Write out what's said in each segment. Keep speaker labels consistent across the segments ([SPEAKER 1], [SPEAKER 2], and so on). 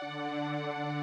[SPEAKER 1] Música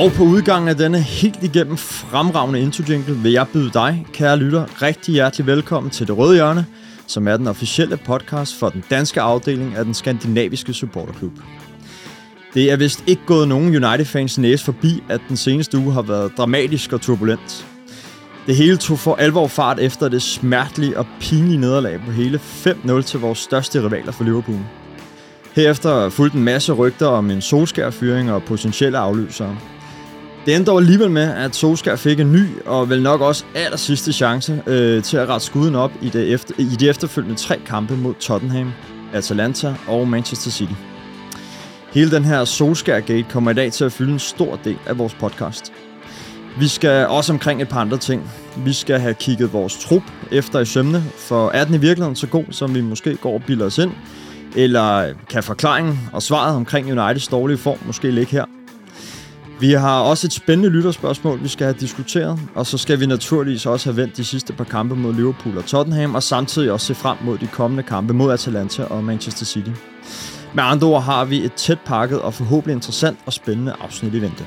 [SPEAKER 1] Og på udgangen af denne helt igennem fremragende intro vil jeg byde dig, kære lytter, rigtig hjertelig velkommen til Det Røde Hjørne, som er den officielle podcast for den danske afdeling af den skandinaviske supporterklub. Det er vist ikke gået nogen United-fans næse forbi, at den seneste uge har været dramatisk og turbulent. Det hele tog for alvor fart efter det smertelige og pinlige nederlag på hele 5-0 til vores største rivaler for Liverpool. Herefter fulgte en masse rygter om en solskærfyring og potentielle afløsere. Det endte dog alligevel med, at Solskjaer fik en ny og vel nok også aller sidste chance øh, til at rette skuden op i, det efter, i de efterfølgende tre kampe mod Tottenham, Atalanta og Manchester City. Hele den her Solskjaer-gate kommer i dag til at fylde en stor del af vores podcast. Vi skal også omkring et par andre ting. Vi skal have kigget vores trup efter i sømne, for er den i virkeligheden så god, som vi måske går og bilder os ind? Eller kan forklaringen og svaret omkring Uniteds dårlige form måske ligge her? Vi har også et spændende lytterspørgsmål, vi skal have diskuteret, og så skal vi naturligvis også have vendt de sidste par kampe mod Liverpool og Tottenham, og samtidig også se frem mod de kommende kampe mod Atalanta og Manchester City. Med andre ord har vi et tæt pakket og forhåbentlig interessant og spændende afsnit i vente.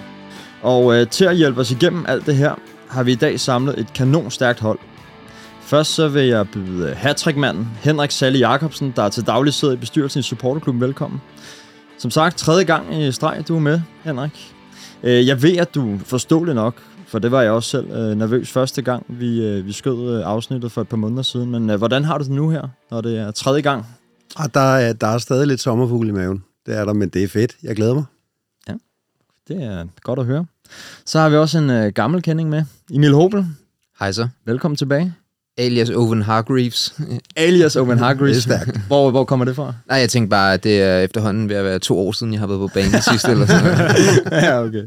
[SPEAKER 1] Og øh, til at hjælpe os igennem alt det her, har vi i dag samlet et kanonstærkt hold. Først så vil jeg byde hattrickmanden Henrik Salle Jacobsen, der er til daglig sidder i bestyrelsen i Supporterklubben, velkommen. Som sagt, tredje gang i streg, du er med, Henrik. Øh, jeg ved, at du forstod det nok, for det var jeg også selv øh, nervøs første gang, vi, øh, vi skød øh, afsnittet for et par måneder siden. Men øh, hvordan har du det nu her, når det er tredje gang?
[SPEAKER 2] Og ah, der, er, der er stadig lidt sommerfugl i maven. Det er der, men det er fedt. Jeg glæder mig.
[SPEAKER 1] Ja, det er godt at høre. Så har vi også en øh, gammel kending med. Emil Hobel.
[SPEAKER 3] Hej så.
[SPEAKER 1] Velkommen tilbage.
[SPEAKER 3] Alias Owen Hargreaves.
[SPEAKER 1] Alias Owen Hargreaves. det er stærkt. Hvor, hvor kommer det fra?
[SPEAKER 3] Nej, jeg tænkte bare, at det er efterhånden ved at være to år siden, jeg har været på banen sidst. eller sådan
[SPEAKER 1] ja, okay.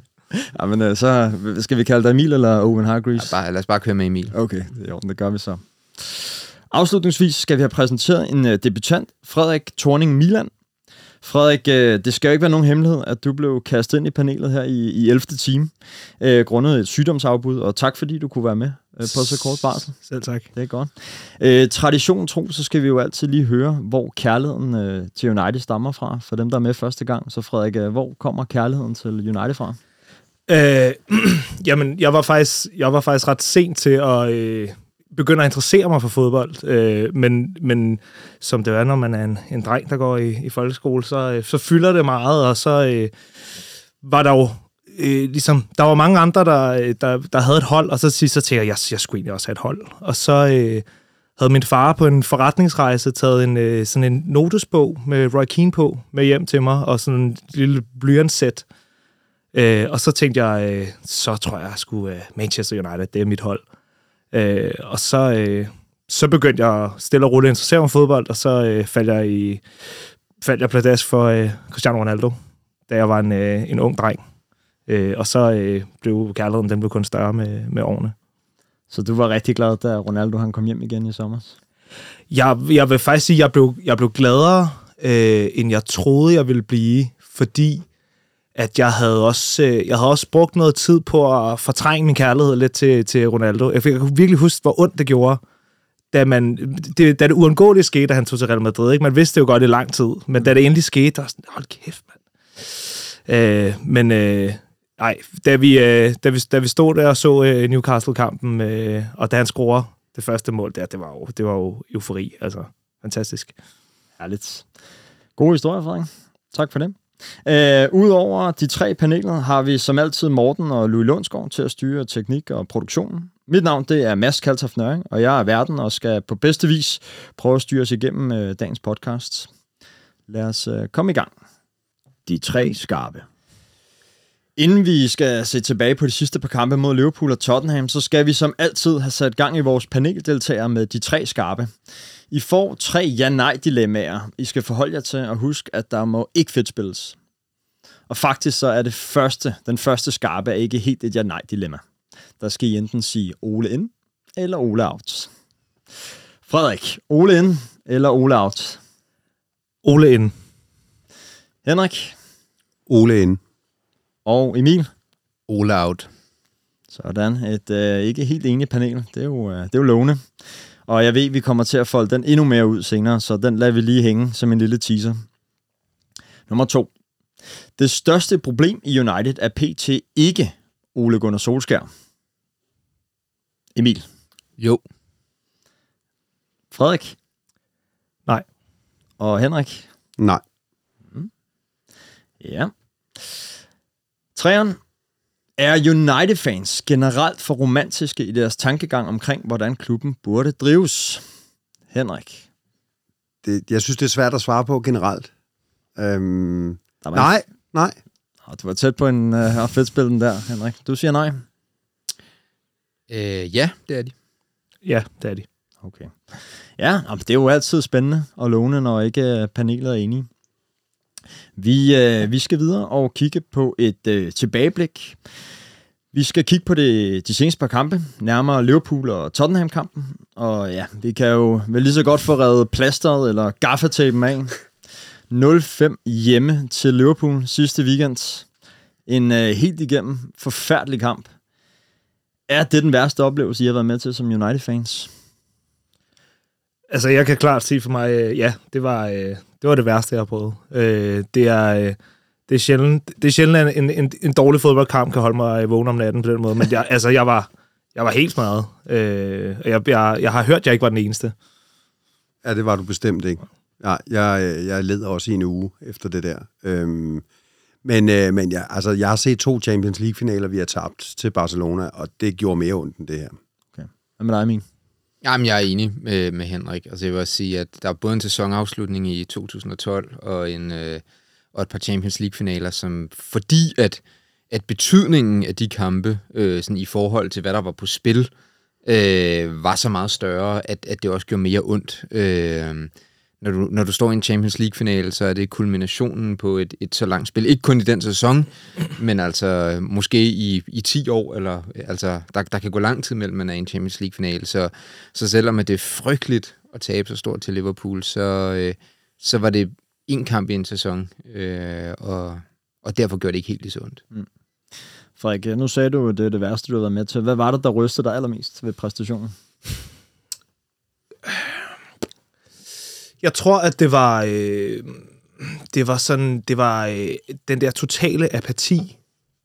[SPEAKER 1] Ja, men øh, så skal vi kalde dig Emil eller Owen Hargreaves?
[SPEAKER 3] Ja, bare, lad os bare køre med Emil.
[SPEAKER 1] Okay, det, er det gør vi så. Afslutningsvis skal vi have præsenteret en uh, debutant, Frederik Thorning Milan. Frederik, det skal jo ikke være nogen hemmelighed, at du blev kastet ind i panelet her i, i 11. time, uh, grundet et sygdomsafbud, og tak fordi du kunne være med uh, på så kort barsel.
[SPEAKER 2] Selv tak.
[SPEAKER 1] Det er godt. Uh, tradition tro, så skal vi jo altid lige høre, hvor kærligheden uh, til United stammer fra, for dem, der er med første gang. Så Frederik, uh, hvor kommer kærligheden til United fra?
[SPEAKER 4] Øh, jamen, jeg var, faktisk, jeg var faktisk ret sent til at øh, begynde at interessere mig for fodbold. Øh, men, men som det er, når man er en, en dreng, der går i, i folkeskole, så, øh, så fylder det meget, og så øh, var der jo øh, ligesom, der var mange andre, der, øh, der, der havde et hold, og så, så tænkte jeg, jeg, jeg skulle egentlig også have et hold. Og så øh, havde min far på en forretningsrejse taget en, øh, sådan en notesbog med Roy Keane på med hjem til mig, og sådan en lille blyantsæt. Øh, og så tænkte jeg, øh, så tror jeg, jeg skulle øh, Manchester United, det er mit hold. Øh, og så, øh, så begyndte jeg stille og roligt at interessere mig fodbold, og så øh, faldt jeg i faldt jeg pladask for øh, Cristiano Ronaldo, da jeg var en, øh, en ung dreng. Øh, og så øh, blev kærligheden den blev kun større med, med årene.
[SPEAKER 1] Så du var rigtig glad, da Ronaldo han kom hjem igen i sommer?
[SPEAKER 4] Jeg, jeg vil faktisk sige, at jeg blev, jeg blev gladere, øh, end jeg troede, jeg ville blive, fordi at jeg havde også øh, jeg havde også brugt noget tid på at fortrænge min kærlighed lidt til, til Ronaldo. Jeg, jeg kunne virkelig huske, hvor ondt det gjorde, da, man, det, da det uundgåeligt skete, da han tog til Real Madrid. Ikke? Man vidste det jo godt i lang tid, men da det endelig skete, der var sådan, hold kæft, mand. Øh, men øh, nej, da vi, øh, da, vi, da vi stod der og så øh, Newcastle-kampen, øh, og da han scorer det første mål der, det var jo, det var jo eufori. Altså, fantastisk.
[SPEAKER 1] Herligt. God historie, Frederik. Tak for det. Øh, Udover de tre paneler har vi som altid Morten og Louis Lundsgaard til at styre teknik og produktionen. Mit navn det er Mads Kaltof Nøring, og jeg er verden og skal på bedste vis prøve at styre os igennem øh, dagens podcast. Lad os øh, komme i gang. De tre skarpe. Inden vi skal se tilbage på de sidste par kampe mod Liverpool og Tottenham, så skal vi som altid have sat gang i vores paneldeltagere med de tre skarpe. I får tre ja-nej-dilemmaer, I skal forholde jer til, og husk, at der må ikke fedt spilles. Og faktisk så er det første, den første skarpe er ikke helt et ja-nej-dilemma. Der skal I enten sige Ole ind eller Ole out. Frederik, Ole ind eller Ole out?
[SPEAKER 4] Ole ind.
[SPEAKER 1] Henrik
[SPEAKER 2] Ole ind.
[SPEAKER 1] Og Emil.
[SPEAKER 3] All out.
[SPEAKER 1] Sådan, et øh, ikke helt enigt panel. Det er, jo, øh, det er jo lovende. Og jeg ved, vi kommer til at folde den endnu mere ud senere, så den lader vi lige hænge som en lille teaser. Nummer to. Det største problem i United er pt. ikke Ole Gunnar Solskær. Emil.
[SPEAKER 3] Jo.
[SPEAKER 1] Frederik.
[SPEAKER 4] Nej.
[SPEAKER 1] Og Henrik.
[SPEAKER 2] Nej.
[SPEAKER 1] Ja. Træeren. Er United-fans generelt for romantiske i deres tankegang omkring, hvordan klubben burde drives? Henrik.
[SPEAKER 2] Det, jeg synes, det er svært at svare på generelt. Øhm,
[SPEAKER 1] Der var
[SPEAKER 2] nej, nej.
[SPEAKER 1] Og du var tæt på en uh, fedt spil den der, Henrik. Du siger nej.
[SPEAKER 3] Øh, ja, det er de.
[SPEAKER 4] Ja, det er de.
[SPEAKER 1] Okay. Ja, det er jo altid spændende og lovende, når ikke uh, panelet er enige. Vi, øh, vi skal videre og kigge på et øh, tilbageblik. Vi skal kigge på det, de seneste par kampe, nærmere Liverpool og Tottenham-kampen. Og ja, vi kan jo vel lige så godt få reddet plasteret eller gaffatapen af. 0-5 hjemme til Liverpool sidste weekend. En øh, helt igennem forfærdelig kamp. Er det den værste oplevelse, I har været med til som United-fans?
[SPEAKER 4] Altså, jeg kan klart sige for mig, øh, ja, det var, øh, det var det værste, jeg har prøvet. Øh, det er... Øh, det er sjældent, det er sjældent at en, en, en dårlig fodboldkamp kan holde mig vågen om natten på den måde, men jeg, altså, jeg var, jeg var helt smadret. Øh, og jeg, jeg, jeg har hørt, at jeg ikke var den eneste.
[SPEAKER 2] Ja, det var du bestemt ikke. Ja, jeg, jeg led også i en uge efter det der. Øhm, men øh, men ja, altså, jeg har set to Champions League-finaler, vi har tabt til Barcelona, og det gjorde mere ondt end det her.
[SPEAKER 1] Hvad med dig, Min?
[SPEAKER 3] Jamen, jeg er enig med, med Henrik. Altså, jeg vil også sige, at der er både en sæsonafslutning i 2012 og, en, øh, og et par Champions League-finaler, som fordi at, at betydningen af de kampe øh, sådan i forhold til, hvad der var på spil, øh, var så meget større, at, at det også gjorde mere ondt. Øh, når du, når du står i en Champions League-finale, så er det kulminationen på et, et så langt spil. Ikke kun i den sæson, men altså måske i, i 10 år, eller altså, der, der kan gå lang tid mellem, man er i en Champions League-finale. Så, så selvom det er frygteligt at tabe så stort til Liverpool, så, øh, så var det en kamp i en sæson, øh, og, og derfor gjorde det ikke helt lige så ondt.
[SPEAKER 1] Frederik, nu sagde du, at det er det værste, du har været med til. Hvad var det, der rystede dig allermest ved præstationen?
[SPEAKER 4] Jeg tror, at det var... Øh, det var sådan... Det var øh, den der totale apati,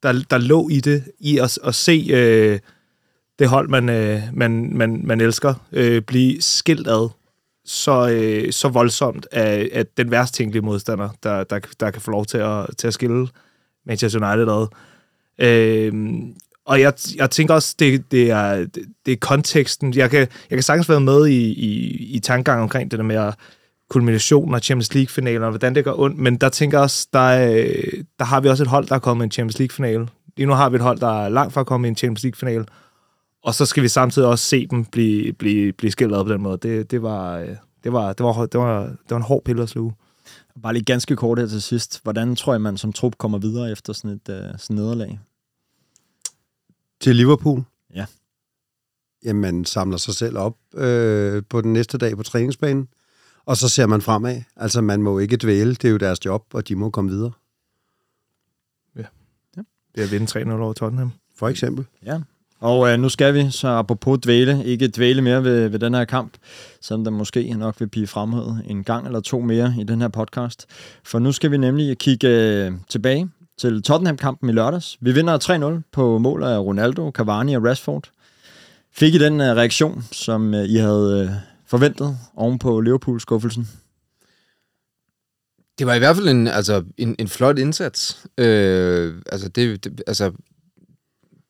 [SPEAKER 4] der, der lå i det, i at, at se øh, det hold, man, øh, man, man, man elsker, øh, blive skilt ad så, øh, så voldsomt af, af den værst tænkelige modstander, der, der, der kan få lov til at, til at skille Manchester United ad. Øh, og jeg, jeg tænker også, det, det, er, det, det er konteksten. Jeg kan, jeg kan sagtens være med i, i, i tankegang omkring det der med at kulminationen af Champions League-finalen, og hvordan det gør ondt, men der tænker jeg også, der, er, der har vi også et hold, der er kommet i en Champions League-finale. Lige nu har vi et hold, der er langt fra at komme i en Champions League-finale, og så skal vi samtidig også se dem blive, blive, blive skilt ad på den måde. Det, det, var, øh, det, var, det, var, det, var, det var en hård pille at sluge.
[SPEAKER 1] Bare lige ganske kort her til sidst. Hvordan tror jeg, man som trup kommer videre efter sådan et uh, sådan nederlag?
[SPEAKER 2] Til Liverpool?
[SPEAKER 1] Ja.
[SPEAKER 2] Jamen, man samler sig selv op øh, på den næste dag på træningsbanen, og så ser man fremad. Altså, man må ikke dvæle. Det er jo deres job, og de må komme videre.
[SPEAKER 4] Det er at vinde 3-0 over Tottenham.
[SPEAKER 2] For eksempel.
[SPEAKER 1] Ja. Og øh, nu skal vi, så apropos dvæle, ikke dvæle mere ved, ved den her kamp, selvom der måske nok vil blive fremhævet en gang eller to mere i den her podcast. For nu skal vi nemlig kigge øh, tilbage til Tottenham-kampen i lørdags. Vi vinder 3-0 på mål af Ronaldo, Cavani og Rashford. Fik I den øh, reaktion, som øh, I havde øh, forventet oven på Liverpool-skuffelsen?
[SPEAKER 3] Det var i hvert fald en, altså, en, en flot indsats. Øh, altså, det, det, altså,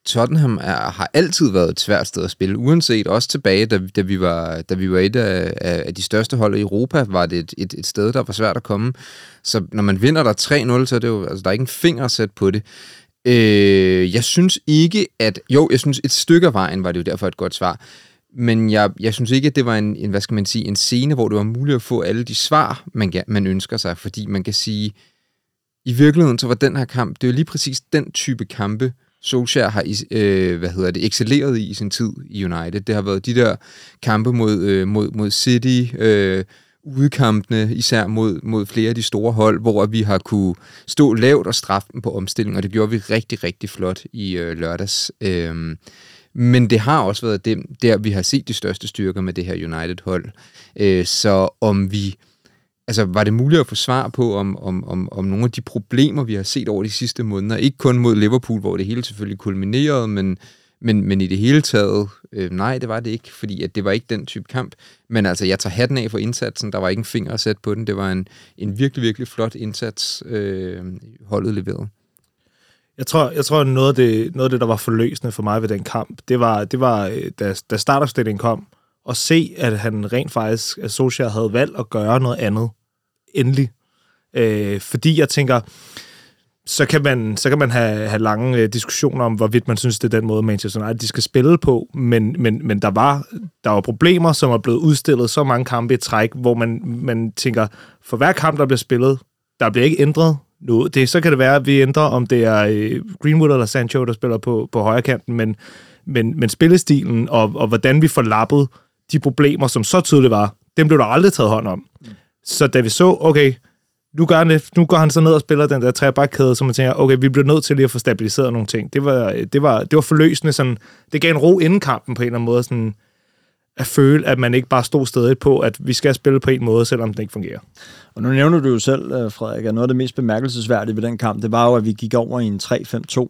[SPEAKER 3] Tottenham er, har altid været et svært sted at spille, uanset også tilbage, da, da, vi, var, da vi var et af, af de største hold i Europa, var det et, et, et sted, der var svært at komme. Så når man vinder der 3-0, så er det jo, altså, der er ikke en finger sat på det. Øh, jeg synes ikke, at... Jo, jeg synes, et stykke af vejen var det jo derfor et godt svar. Men jeg, jeg synes ikke, at det var en, en, hvad skal man sige, en scene, hvor det var muligt at få alle de svar, man, man ønsker sig. Fordi man kan sige, i virkeligheden, så var den her kamp, det er jo lige præcis den type kampe, Solskjaer har øh, hvad hedder det, excelleret i i sin tid i United. Det har været de der kampe mod, øh, mod, mod City, øh, udkampene, især mod, mod flere af de store hold, hvor vi har kunne stå lavt og straffe dem på omstilling, og det gjorde vi rigtig, rigtig flot i øh, lørdags. Øh, men det har også været dem, der, vi har set de største styrker med det her United-hold. Øh, så om vi... Altså, var det muligt at få svar på, om, om, om, om nogle af de problemer, vi har set over de sidste måneder, ikke kun mod Liverpool, hvor det hele selvfølgelig kulminerede, men, men, men i det hele taget, øh, nej, det var det ikke, fordi at det var ikke den type kamp. Men altså, jeg tager hatten af for indsatsen. Der var ikke en finger at sætte på den. Det var en, en virkelig, virkelig flot indsats, øh, holdet leverede.
[SPEAKER 4] Jeg tror, jeg tror noget, af det, noget af det, der var forløsende for mig ved den kamp, det var, det var øh, da, da startopstillingen kom, og se, at han rent faktisk, at Socia havde valgt at gøre noget andet. Endelig. Øh, fordi jeg tænker, så kan man, så kan man have, have lange øh, diskussioner om, hvorvidt man synes, det er den måde, Manchester United de skal spille på, men, men, men der, var, der var problemer, som er blevet udstillet så mange kampe i træk, hvor man, man tænker, for hver kamp, der bliver spillet, der bliver ikke ændret nu. Det, så kan det være, at vi ændrer, om det er øh, Greenwood eller Sancho, der spiller på, på højre kanten, men, men, men spillestilen og, og hvordan vi får lappet de problemer, som så tydeligt var, dem blev der aldrig taget hånd om. Så da vi så, okay, nu går, han, nu går han så ned og spiller den der trebakkæde, så man tænker, okay, vi bliver nødt til lige at få stabiliseret nogle ting. Det var, øh, det var, det var forløsende. Sådan, det gav en ro inden kampen på en eller anden måde. Sådan, at føle, at man ikke bare stod stedet på, at vi skal spille på en måde, selvom den ikke fungerer.
[SPEAKER 1] Og nu nævner du jo selv, øh, Frederik, at noget af det mest bemærkelsesværdige ved den kamp, det var jo, at vi gik over i en 3-5-2.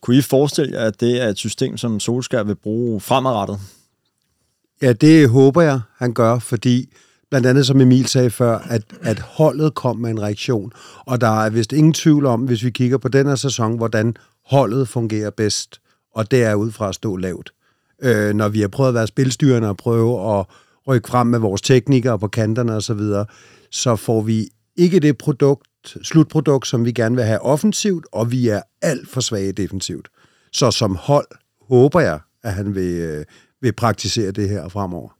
[SPEAKER 1] Kunne I forestille jer, at det er et system, som Solskjaer vil bruge fremadrettet?
[SPEAKER 2] Ja, det håber jeg, han gør, fordi blandt andet som Emil sagde før, at, at holdet kom med en reaktion. Og der er vist ingen tvivl om, hvis vi kigger på den her sæson, hvordan holdet fungerer bedst. Og det er ud fra at stå lavt. Øh, når vi har prøvet at være spilstyrende og prøve at rykke frem med vores teknikere på kanterne osv., så, videre, så får vi ikke det produkt, slutprodukt, som vi gerne vil have offensivt, og vi er alt for svage defensivt. Så som hold håber jeg, at han vil, øh, vil praktisere det her fremover.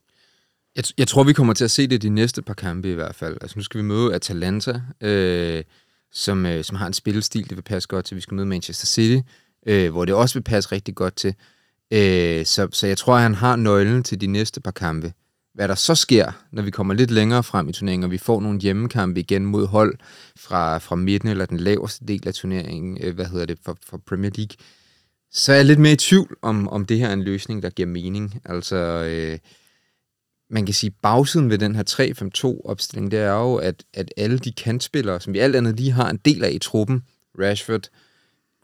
[SPEAKER 3] Jeg, jeg tror, vi kommer til at se det de næste par kampe i hvert fald. Altså, nu skal vi møde Atalanta, øh, som, øh, som har en spillestil, det vil passe godt til. Vi skal møde Manchester City, øh, hvor det også vil passe rigtig godt til. Øh, så, så jeg tror, at han har nøglen til de næste par kampe. Hvad der så sker, når vi kommer lidt længere frem i turneringen, og vi får nogle hjemmekampe igen mod hold fra, fra midten eller den laveste del af turneringen, øh, hvad hedder det, for, for Premier League, så er jeg lidt mere i tvivl om, om det her er en løsning, der giver mening. Altså, øh, man kan sige, bagsiden ved den her 3-5-2-opstilling, det er jo, at, at alle de kantspillere, som vi alt andet lige har en del af i truppen, Rashford,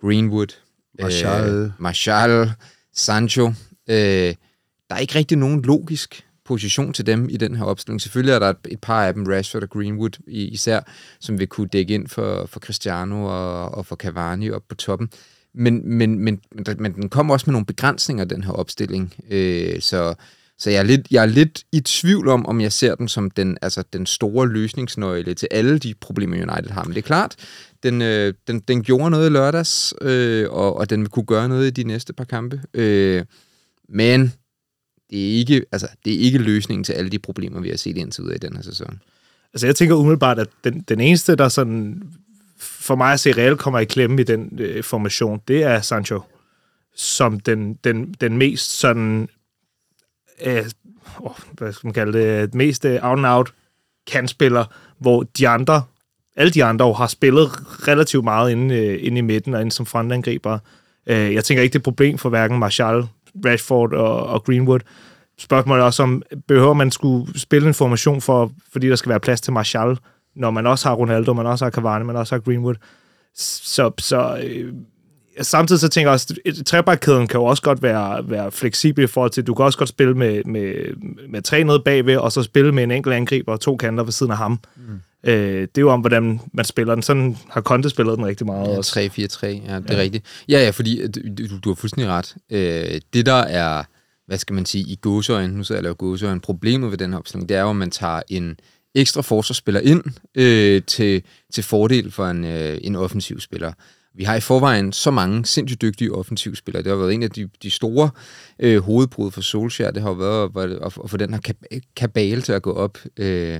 [SPEAKER 3] Greenwood,
[SPEAKER 2] Martial,
[SPEAKER 3] øh, Martial Sancho, øh, der er ikke rigtig nogen logisk position til dem i den her opstilling. Selvfølgelig er der et, et par af dem, Rashford og Greenwood især, som vil kunne dække ind for, for Cristiano og, og for Cavani op på toppen. Men, men, men, men den kommer også med nogle begrænsninger, den her opstilling. Øh, så så jeg er, lidt, jeg er lidt i tvivl om, om jeg ser den som den, altså den store løsningsnøgle til alle de problemer, United har. Men det er klart, den, øh, den, den gjorde noget i lørdags, øh, og, og den vil kunne gøre noget i de næste par kampe. Øh, men det er, ikke, altså, det er ikke løsningen til alle de problemer, vi har set indtil videre i den her sæson.
[SPEAKER 4] Altså jeg tænker umiddelbart, at den, den eneste, der sådan for mig at se reelt kommer i klemme i den øh, formation, det er Sancho som den, den, den mest sådan øh, oh, hvad skal man kalde det, mest øh, out and out kan-spiller, hvor de andre, alle de andre har spillet relativt meget inde, øh, inde i midten og inde som frontangriber. Øh, jeg tænker ikke, det er et problem for hverken Martial, Rashford og, og Greenwood. Spørgsmålet er også om, behøver man skulle spille en formation, for, fordi der skal være plads til Martial, når man også har Ronaldo, man også har Cavani, man også har Greenwood. Så, så øh, samtidig så tænker jeg også, at trebakkæden kan jo også godt være, være fleksibel i forhold til, at du kan også godt spille med, med, med tre nede bagved, og så spille med en enkelt angriber og to kanter ved siden af ham. Mm. Øh, det er jo om, hvordan man spiller den. Sådan har Conte spillet den rigtig meget
[SPEAKER 3] Ja,
[SPEAKER 4] også.
[SPEAKER 3] 3-4-3, ja, det er ja. rigtigt. Ja, ja, fordi øh, du, du, har fuldstændig ret. Øh, det, der er, hvad skal man sige, i gåsøjne, nu sidder jeg og laver gåsøjne, problemet ved den her opstilling, det er jo, at man tager en ekstra forsvarsspiller ind øh, til, til fordel for en, øh, en offensiv spiller. Vi har i forvejen så mange sindssygt dygtige offensivspillere. Det har været en af de, de store øh, hovedbrud for Solskjaer. Det har været at, at få den her kab- kabale til at gå op. Øh,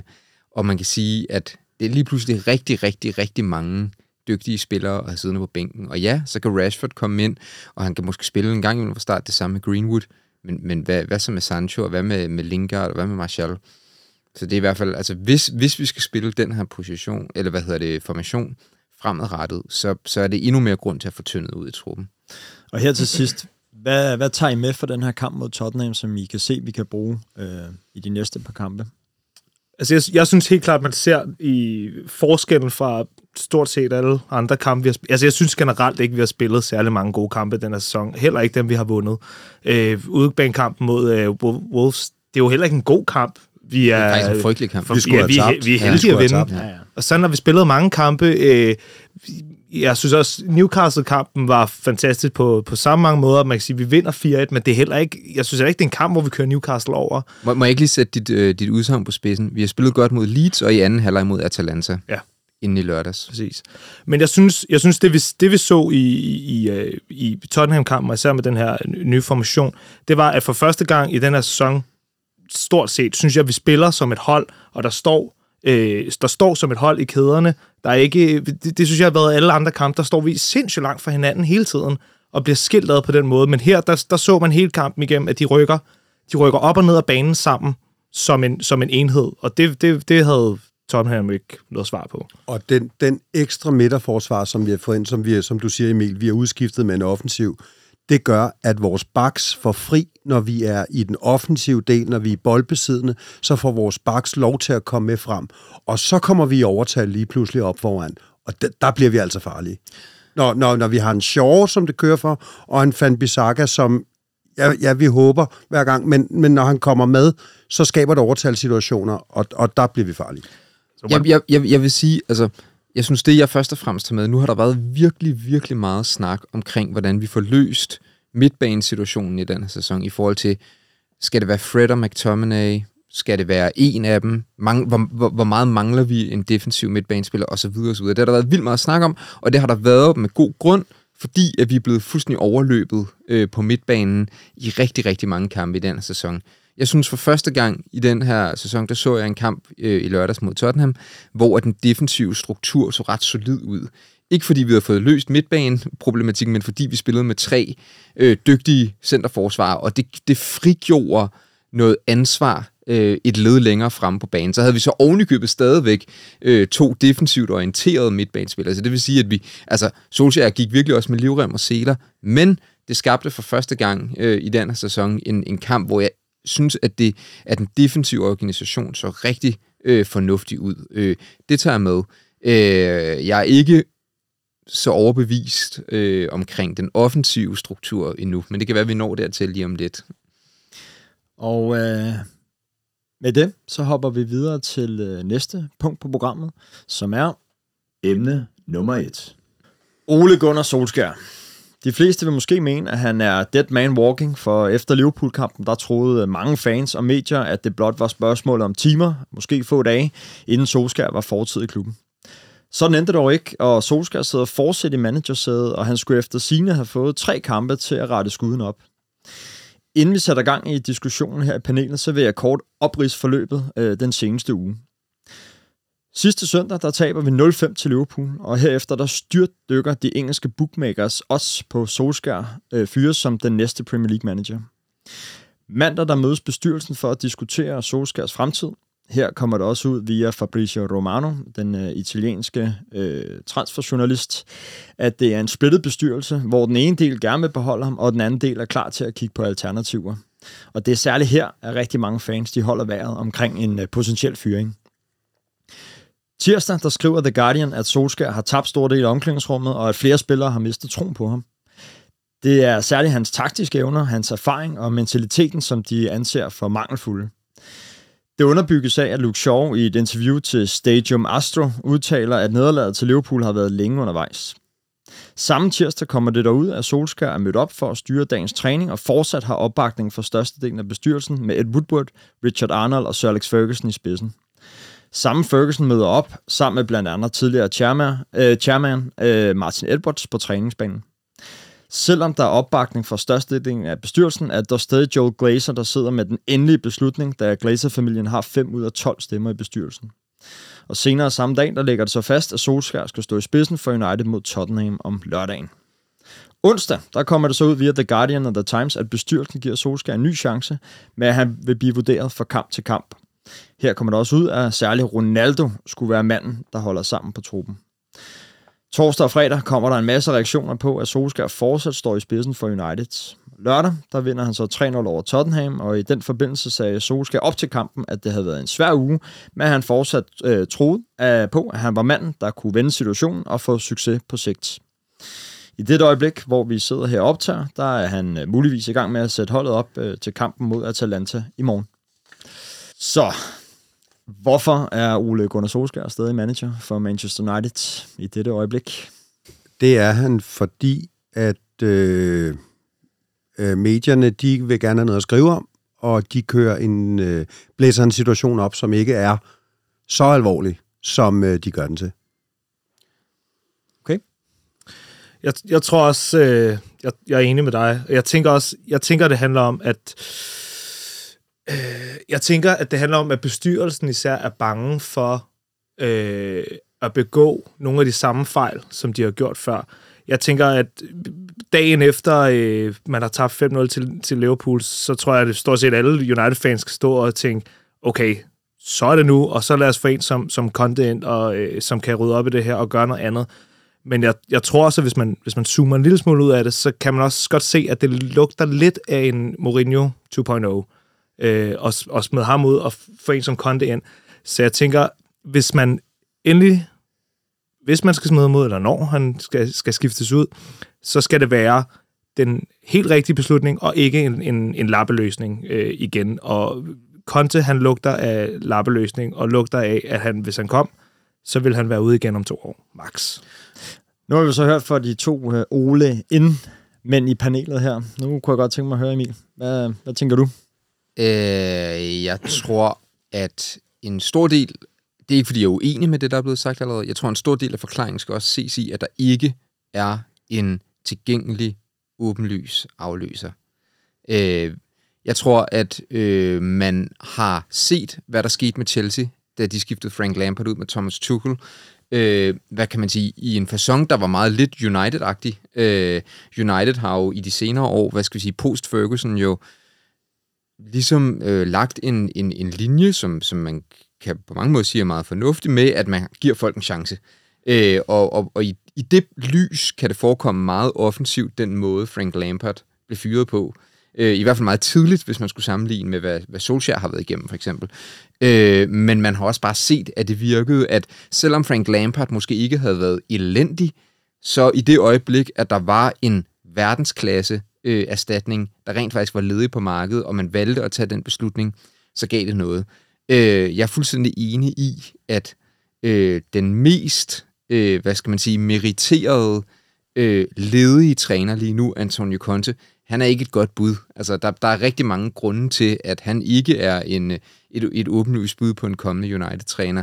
[SPEAKER 3] og man kan sige, at det er lige pludselig rigtig, rigtig, rigtig mange dygtige spillere at have siddende på bænken. Og ja, så kan Rashford komme ind, og han kan måske spille en gang imellem fra start det samme med Greenwood. Men, men hvad, hvad så med Sancho, og hvad med, med Lingard, og hvad med Martial? Så det er i hvert fald, altså hvis, hvis vi skal spille den her position, eller hvad hedder det, formation, fremadrettet, så, så er det endnu mere grund til at få tyndet ud i truppen.
[SPEAKER 1] Og her til sidst, hvad, hvad tager I med for den her kamp mod Tottenham, som I kan se, vi kan bruge øh, i de næste par kampe?
[SPEAKER 4] Altså, jeg, jeg synes helt klart, at man ser i forskellen fra stort set alle andre kampe, vi har spillet. Altså, jeg synes generelt ikke, vi har spillet særlig mange gode kampe den her sæson. Heller ikke dem, vi har vundet. Øh, Udebanekampen mod øh, Wolves, det er jo heller ikke en god kamp. Vi er,
[SPEAKER 3] Det er faktisk en frygtelig kamp.
[SPEAKER 4] For,
[SPEAKER 2] Vi
[SPEAKER 4] ja, vi, er,
[SPEAKER 2] tabt.
[SPEAKER 4] vi er
[SPEAKER 2] Ja,
[SPEAKER 4] heldige
[SPEAKER 2] skulle
[SPEAKER 4] at vinde.
[SPEAKER 1] Ja, ja.
[SPEAKER 4] Og så når vi spillede mange kampe, øh, jeg synes også, Newcastle-kampen var fantastisk på, på samme mange måder. Man kan sige, at vi vinder 4-1, men det er heller ikke, jeg synes heller ikke, det er en kamp, hvor vi kører Newcastle over.
[SPEAKER 3] Må, må jeg ikke lige sætte dit, øh, dit udsagn på spidsen? Vi har spillet godt mod Leeds, og i anden halvleg mod Atalanta.
[SPEAKER 4] Ja.
[SPEAKER 3] Inden i lørdags.
[SPEAKER 4] Præcis. Men jeg synes, jeg synes det, vi, det vi så i, i, øh, i Tottenham-kampen, og især med den her nye formation, det var, at for første gang i den her sæson, stort set, synes jeg, vi spiller som et hold, og der står, øh, der står som et hold i kæderne. Der er ikke, det, det synes jeg har været alle andre kampe, der står vi sindssygt langt fra hinanden hele tiden, og bliver skilt ad på den måde. Men her, der, der så man hele kampen igennem, at de rykker, de rykker op og ned af banen sammen, som en, som en enhed. Og det, det, det havde Tottenham ikke noget svar på.
[SPEAKER 2] Og den, den ekstra midterforsvar, som vi har fået ind, som, vi, som du siger Emil, vi har udskiftet med en offensiv, det gør, at vores backs får fri, når vi er i den offensive del, når vi er boldbesiddende, så får vores backs lov til at komme med frem. Og så kommer vi i overtal lige pludselig op foran, og d- der bliver vi altså farlige. Når, når, når vi har en Shaw, som det kører for, og en Van Bissaka, som ja, ja, vi håber hver gang, men, men når han kommer med, så skaber det overtalssituationer, og, og der bliver vi farlige.
[SPEAKER 3] Jeg, jeg, jeg, jeg vil sige, altså, jeg synes, det jeg først og fremmest har med, nu har der været virkelig, virkelig meget snak omkring, hvordan vi får løst midtbanesituationen i den her sæson, i forhold til, skal det være Fred og McTominay, skal det være en af dem, Mang, hvor, hvor, hvor meget mangler vi en defensiv midtbanespiller, Og så videre, og så videre. Det har der været vildt meget snak om, og det har der været med god grund, fordi at vi er blevet fuldstændig overløbet øh, på midtbanen i rigtig, rigtig mange kampe i den her sæson. Jeg synes for første gang i den her sæson, der så jeg en kamp øh, i lørdags mod Tottenham, hvor den defensive struktur så ret solid ud. Ikke fordi vi havde fået løst midtbaneproblematikken, men fordi vi spillede med tre øh, dygtige centerforsvarer, og det, det frigjorde noget ansvar øh, et led længere frem på banen. Så havde vi så ovenikøbet stadigvæk øh, to defensivt orienterede midtbanespillere. Så det vil sige, at vi, altså Solskjaer gik virkelig også med livrem og seler, men det skabte for første gang øh, i den her sæson en, en kamp, hvor jeg synes, at, det, at den defensive organisation så rigtig øh, fornuftig ud. Øh, det tager jeg med. Øh, jeg er ikke så overbevist øh, omkring den offensive struktur endnu, men det kan være, at vi når dertil lige om lidt.
[SPEAKER 1] Og øh, med det, så hopper vi videre til øh, næste punkt på programmet, som er emne nummer et. Ole Gunnar Solskjær. De fleste vil måske mene, at han er dead man walking, for efter Liverpool-kampen, der troede øh, mange fans og medier, at det blot var spørgsmål om timer, måske få dage, inden Solskjær var fortid i klubben. Sådan endte det dog ikke, og Solskjaer sidder fortsat i managersædet, og han skulle efter sine have fået tre kampe til at rette skuden op. Inden vi sætter gang i diskussionen her i panelet, så vil jeg kort oprids forløbet øh, den seneste uge. Sidste søndag, der taber vi 0-5 til Liverpool, og herefter der styrtdykker de engelske bookmakers også på Solskjaer øh, fyres som den næste Premier League manager. Mandag der mødes bestyrelsen for at diskutere Solskjærs fremtid. Her kommer det også ud via Fabrizio Romano, den øh, italienske øh, transferjournalist, at det er en splittet bestyrelse, hvor den ene del gerne vil beholde ham, og den anden del er klar til at kigge på alternativer. Og det er særligt her, at rigtig mange fans de holder vejret omkring en øh, potentiel fyring. Tirsdag der skriver The Guardian, at Solskjaer har tabt store del af omklædningsrummet, og at flere spillere har mistet troen på ham. Det er særligt hans taktiske evner, hans erfaring og mentaliteten, som de anser for mangelfulde. Det underbygges af, at Luke Shaw i et interview til Stadium Astro udtaler, at nederlaget til Liverpool har været længe undervejs. Samme tirsdag kommer det derud, at Solskjaer er mødt op for at styre dagens træning og fortsat har opbakning for størstedelen af bestyrelsen med Ed Woodward, Richard Arnold og Sir Alex Ferguson i spidsen. Samme Ferguson møder op sammen med blandt andet tidligere chairman, øh, chairman øh, Martin Edwards på træningsbanen. Selvom der er opbakning fra størstedelen af bestyrelsen, er der stadig Joel Glazer, der sidder med den endelige beslutning, da Glazer-familien har 5 ud af 12 stemmer i bestyrelsen. Og senere samme dag, der lægger det så fast, at Solskjaer skal stå i spidsen for United mod Tottenham om lørdagen. Onsdag, der kommer det så ud via The Guardian og The Times, at bestyrelsen giver Solskjaer en ny chance, med at han vil blive vurderet fra kamp til kamp. Her kommer det også ud, at særligt Ronaldo skulle være manden, der holder sammen på truppen. Torsdag og fredag kommer der en masse reaktioner på, at Solskjaer fortsat står i spidsen for United. Lørdag, der vinder han så 3-0 over Tottenham, og i den forbindelse sagde Solskjaer op til kampen, at det havde været en svær uge, men han fortsat øh, troede øh, på, at han var manden, der kunne vende situationen og få succes på sigt. I det øjeblik, hvor vi sidder her og optager, der er han øh, muligvis i gang med at sætte holdet op øh, til kampen mod Atalanta i morgen. Så, hvorfor er Ole Gunnar Solskjaer stadig manager for Manchester United i dette øjeblik?
[SPEAKER 2] Det er han, fordi at øh, øh, medierne, de vil gerne have noget at skrive om, og de kører en, øh, blæser en situation op, som ikke er så alvorlig, som øh, de gør den til.
[SPEAKER 1] Okay.
[SPEAKER 4] Jeg, jeg tror også, øh, jeg, jeg er enig med dig. Jeg tænker også, jeg tænker, det handler om, at øh, Øh, jeg tænker, at det handler om, at bestyrelsen især er bange for øh, at begå nogle af de samme fejl, som de har gjort før. Jeg tænker, at dagen efter øh, man har tabt 5-0 til, til Liverpool, så tror jeg, at det stort set alle United-fans skal stå og tænke, okay, så er det nu, og så lad os få en som, som content, og øh, som kan rydde op i det her og gøre noget andet. Men jeg, jeg tror også, at hvis man, hvis man zoomer en lille smule ud af det, så kan man også godt se, at det lugter lidt af en Mourinho 2.0 øh, og, og smed ham ud og få en som Conte ind. Så jeg tænker, hvis man endelig, hvis man skal smide ham ud, eller når han skal, skal skiftes ud, så skal det være den helt rigtige beslutning, og ikke en, en, en lappeløsning øh, igen. Og Conte, han lugter af lappeløsning, og lugter af, at han, hvis han kom, så vil han være ude igen om to år, max.
[SPEAKER 1] Nu har vi så hørt fra de to øh, Ole ind men i panelet her. Nu kunne jeg godt tænke mig at høre, Emil. Hvad, hvad tænker du?
[SPEAKER 3] Øh, jeg tror, at en stor del, det er ikke fordi jeg er uenig med det, der er blevet sagt allerede, jeg tror, en stor del af forklaringen skal også ses i, at der ikke er en tilgængelig, åbenlys afløser. Øh, jeg tror, at øh, man har set, hvad der skete med Chelsea, da de skiftede Frank Lampard ud med Thomas Tuchel. Øh, hvad kan man sige, i en fasong, der var meget lidt United-agtig. Øh, United har jo i de senere år, hvad skal vi sige, post-Ferguson jo ligesom øh, lagt en, en, en linje, som, som man kan på mange måder sige er meget fornuftig med, at man giver folk en chance. Øh, og og, og i, i det lys kan det forekomme meget offensivt, den måde Frank Lampard blev fyret på. Øh, I hvert fald meget tidligt, hvis man skulle sammenligne med, hvad, hvad Solskjaer har været igennem, for eksempel. Øh, men man har også bare set, at det virkede, at selvom Frank Lampard måske ikke havde været elendig, så i det øjeblik, at der var en verdensklasse øh, erstatning, der rent faktisk var ledig på markedet, og man valgte at tage den beslutning, så gav det noget. Øh, jeg er fuldstændig enig i, at øh, den mest, øh, hvad skal man sige, meriterede øh, ledige træner lige nu, Antonio Conte, han er ikke et godt bud. Altså, der, der er rigtig mange grunde til, at han ikke er en, et, et åbenlyst bud på en kommende United-træner.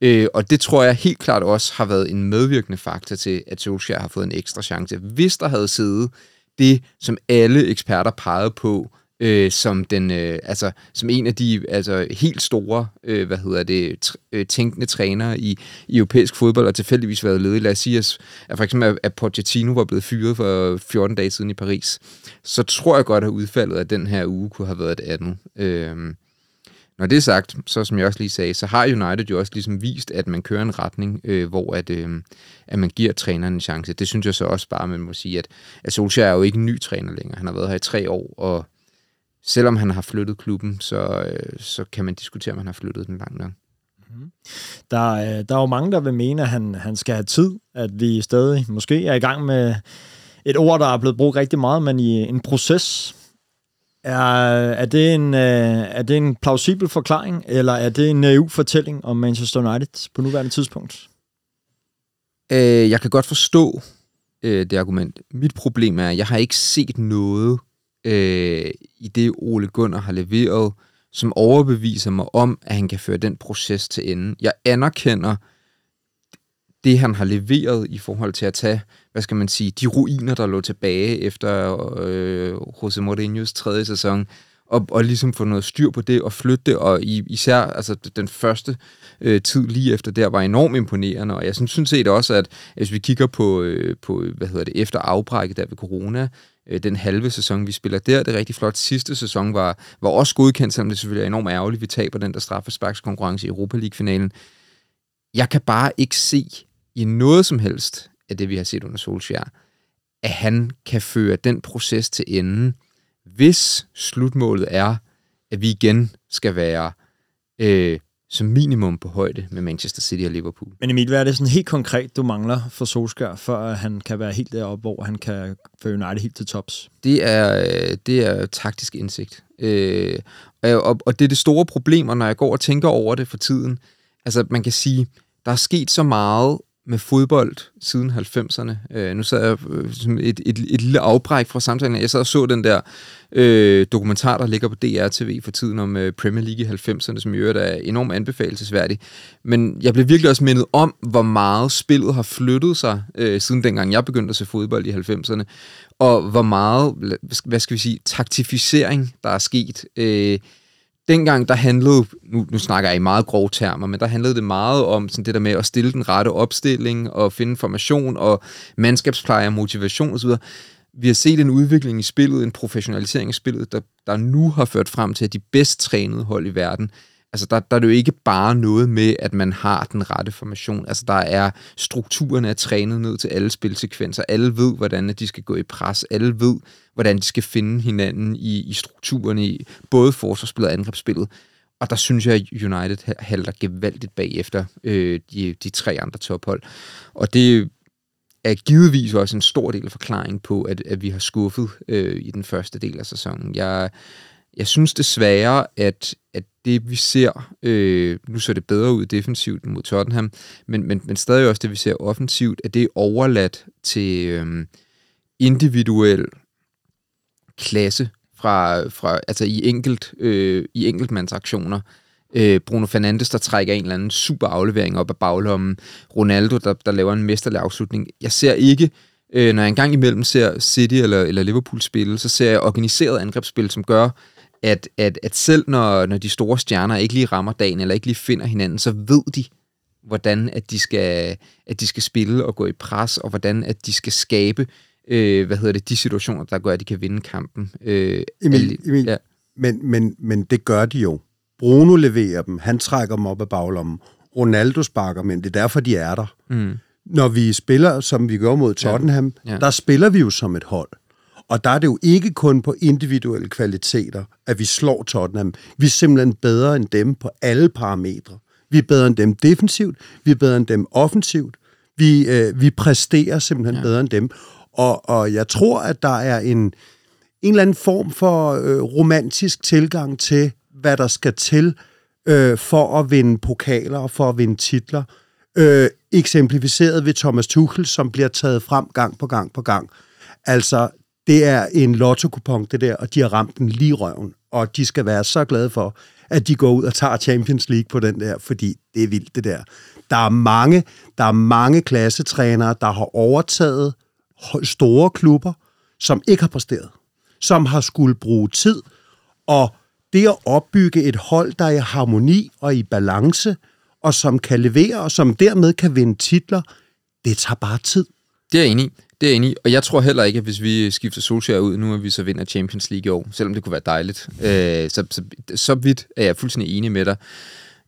[SPEAKER 3] Øh, og det tror jeg helt klart også har været en medvirkende faktor til, at Solskjaer har fået en ekstra chance. Hvis der havde siddet det, som alle eksperter pegede på, øh, som den øh, altså som en af de altså helt store øh, hvad hedder det tr- øh, tænkende trænere i, i europæisk fodbold og tilfældigvis været ledig. Lad os sige, at, at for eksempel at Pochettino var blevet fyret for 14 dage siden i Paris, så tror jeg godt, at udfaldet af den her uge kunne have været et andet. Øh, når det er sagt, så som jeg også lige sagde, så har United jo også ligesom vist, at man kører en retning, øh, hvor at, øh, at man giver træneren en chance. Det synes jeg så også bare, man må sige, at, at Solskjaer er jo ikke en ny træner længere. Han har været her i tre år, og selvom han har flyttet klubben, så, øh, så kan man diskutere, om han har flyttet den langt nok.
[SPEAKER 1] Mhm. Der, øh, der er jo mange, der vil mene, at han, han skal have tid, at vi stadig måske er i gang med et ord, der er blevet brugt rigtig meget, men i en proces. Er, er, det en, øh, er det en plausibel forklaring, eller er det en øh, naiv fortælling om Manchester United på nuværende tidspunkt?
[SPEAKER 3] Øh, jeg kan godt forstå øh, det argument. Mit problem er, at jeg har ikke set noget øh, i det, Ole Gunnar har leveret, som overbeviser mig om, at han kan føre den proces til ende. Jeg anerkender det, han har leveret i forhold til at tage, hvad skal man sige, de ruiner, der lå tilbage efter øh, Jose Mourinho's tredje sæson, og, og ligesom få noget styr på det og flytte det, og i, især altså, den første øh, tid lige efter der var enormt imponerende, og jeg synes, synes set også, at hvis vi kigger på, øh, på hvad hedder det, efter afbrækket der ved corona, øh, den halve sæson, vi spiller der, det er rigtig flot. Sidste sæson var, var også godkendt, selvom det selvfølgelig er enormt ærgerligt, vi taber den der straffesparkskonkurrence i Europa League-finalen. Jeg kan bare ikke se i noget som helst af det, vi har set under Solskjaer, at han kan føre den proces til enden, hvis slutmålet er, at vi igen skal være øh, som minimum på højde med Manchester City og Liverpool.
[SPEAKER 1] Men Emil, hvad er det sådan helt konkret, du mangler for Solskjaer, for at han kan være helt deroppe, hvor han kan føre United helt til tops?
[SPEAKER 3] Det er, øh, det er taktisk indsigt. Øh, og, og det er det store problem, når jeg går og tænker over det for tiden. Altså, man kan sige, der er sket så meget med fodbold siden 90'erne. Øh, nu sad jeg øh, som et, et, et lille afbræk fra samtalen. Jeg sad og så den der øh, dokumentar, der ligger på DRTV for tiden om øh, Premier League i 90'erne, som i øvrigt er enormt anbefalesværdig. Men jeg blev virkelig også mindet om, hvor meget spillet har flyttet sig, øh, siden dengang jeg begyndte at se fodbold i 90'erne, og hvor meget, hvad skal vi sige, taktificering, der er sket. Øh, dengang der handlede, nu, nu snakker jeg i meget grove termer, men der handlede det meget om sådan det der med at stille den rette opstilling og finde formation og mandskabspleje og motivation osv. Vi har set en udvikling i spillet, en professionalisering af spillet, der, der nu har ført frem til, at de bedst trænede hold i verden Altså, der, der er det jo ikke bare noget med, at man har den rette formation. Altså, der er strukturerne er trænet ned til alle spilsekvenser. Alle ved, hvordan de skal gå i pres. Alle ved, hvordan de skal finde hinanden i, i strukturerne i både forsvarsspillet og angrebsspillet. Og der synes jeg, at United halter gevaldigt bagefter øh, de, de tre andre tophold. Og det er givetvis også en stor del af forklaringen på, at, at vi har skuffet øh, i den første del af sæsonen. Jeg, jeg synes desværre, at, at det vi ser, øh, nu ser det bedre ud defensivt mod Tottenham, men, men, men stadig også det vi ser offensivt, at det er overladt til øh, individuel klasse fra, fra altså i enkelt øh, i enkeltmandsaktioner. Øh, Bruno Fernandes, der trækker en eller anden super aflevering op af baglommen. Ronaldo, der, der laver en mesterlig afslutning. Jeg ser ikke, øh, når jeg engang imellem ser City eller, eller Liverpool spille, så ser jeg organiseret angrebsspil, som gør, at, at, at selv når, når de store stjerner ikke lige rammer dagen, eller ikke lige finder hinanden, så ved de, hvordan at de skal, at de skal spille og gå i pres, og hvordan at de skal skabe øh, hvad hedder det, de situationer, der gør, at de kan vinde kampen. Øh,
[SPEAKER 2] Emil, Emil ja. men, men, men det gør de jo. Bruno leverer dem, han trækker dem op af baglommen. Ronaldo sparker, men det er derfor, de er der. Mm. Når vi spiller, som vi gør mod Tottenham, ja. Ja. der spiller vi jo som et hold. Og der er det jo ikke kun på individuelle kvaliteter, at vi slår Tottenham. Vi er simpelthen bedre end dem på alle parametre. Vi er bedre end dem defensivt, vi er bedre end dem offensivt. Vi, øh, vi præsterer simpelthen ja. bedre end dem. Og, og jeg tror, at der er en, en eller anden form for øh, romantisk tilgang til, hvad der skal til øh, for at vinde pokaler og for at vinde titler. Øh, eksemplificeret ved Thomas Tuchel, som bliver taget frem gang på gang på gang. Altså, det er en lotto det der, og de har ramt den lige røven. Og de skal være så glade for, at de går ud og tager Champions League på den der, fordi det er vildt, det der. Der er mange, der er mange klassetrænere, der har overtaget store klubber, som ikke har præsteret, som har skulle bruge tid, og det at opbygge et hold, der er i harmoni og i balance, og som kan levere, og som dermed kan vinde titler, det tager bare tid.
[SPEAKER 3] Det er jeg enig i. Det er jeg enig i. Og jeg tror heller ikke, at hvis vi skifter Solskjaer ud nu, at vi så vinder Champions League i år, selvom det kunne være dejligt. Øh, så, så, så vidt er jeg fuldstændig enig med dig.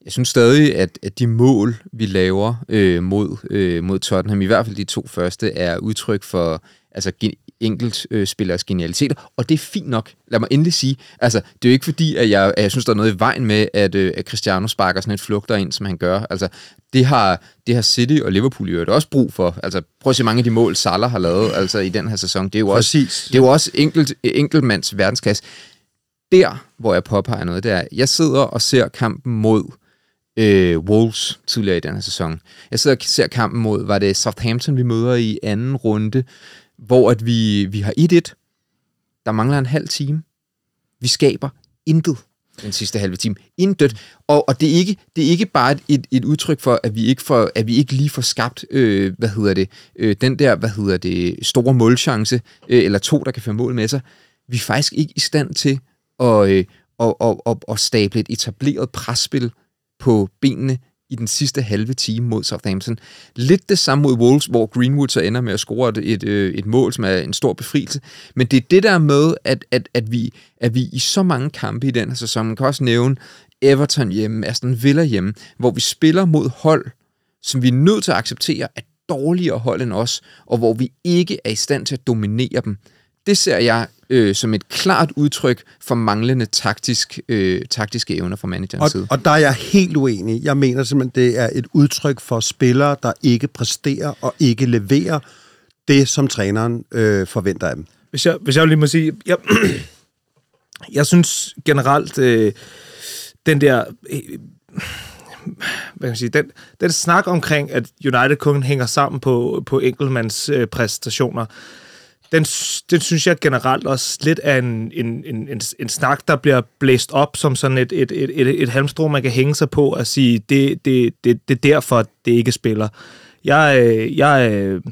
[SPEAKER 3] Jeg synes stadig, at, at de mål, vi laver øh, mod, øh, mod Tottenham, i hvert fald de to første, er udtryk for altså, enkelt øh, spillers genialiteter, og det er fint nok. Lad mig endelig sige, altså, det er jo ikke fordi, at jeg, at jeg synes, der er noget i vejen med, at, øh, at Cristiano sparker sådan et flugter ind, som han gør. Altså, det har, det har City og Liverpool jo også brug for. Altså, prøv at se mange af de mål, Salah har lavet altså, i den her sæson. Det er jo også, det er jo også enkelt, enkeltmands verdensklasse. der, hvor jeg påpeger noget, det er, jeg sidder og ser kampen mod øh, Wolves tidligere i den her sæson. Jeg sidder og ser kampen mod, var det Southampton, vi møder i anden runde, hvor at vi, vi har 1-1. Der mangler en halv time. Vi skaber intet den sidste halve time. Intet. Og, og det, er ikke, det er ikke bare et, et, et udtryk for, at vi ikke, får, at vi ikke lige får skabt, øh, hvad hedder det, øh, den der, hvad hedder det, store målchance, øh, eller to, der kan få mål med sig. Vi er faktisk ikke i stand til at, øh, at, at, at, at stable et etableret presspil på benene i den sidste halve time mod Southampton. Lidt det samme mod Wolves, hvor Greenwood så ender med at score et, et, øh, et mål, som er en stor befrielse. Men det er det der med, at, at, at, vi, at vi i så mange kampe i den her sæson, man kan også nævne Everton hjemme, Aston Villa hjemme, hvor vi spiller mod hold, som vi er nødt til at acceptere er dårligere hold end os, og hvor vi ikke er i stand til at dominere dem. Det ser jeg øh, som et klart udtryk for manglende taktisk, øh, taktiske evner fra managerens
[SPEAKER 2] og,
[SPEAKER 3] side.
[SPEAKER 2] Og der er jeg helt uenig. Jeg mener simpelthen, det er et udtryk for spillere, der ikke præsterer og ikke leverer det, som træneren øh, forventer af dem.
[SPEAKER 4] Hvis jeg, hvis jeg lige må sige, jeg, jeg synes generelt, øh, den der... Øh, hvad kan man sige, den, den snak omkring, at United kun hænger sammen på, på enkeltmands øh, præstationer, den, den synes jeg generelt også lidt er en, en, en, en, en snak, der bliver blæst op som sådan et, et, et, et, et halmstrå, man kan hænge sig på og sige, det, det, det, det er derfor, det ikke spiller. Jeg, øh, jeg, øh,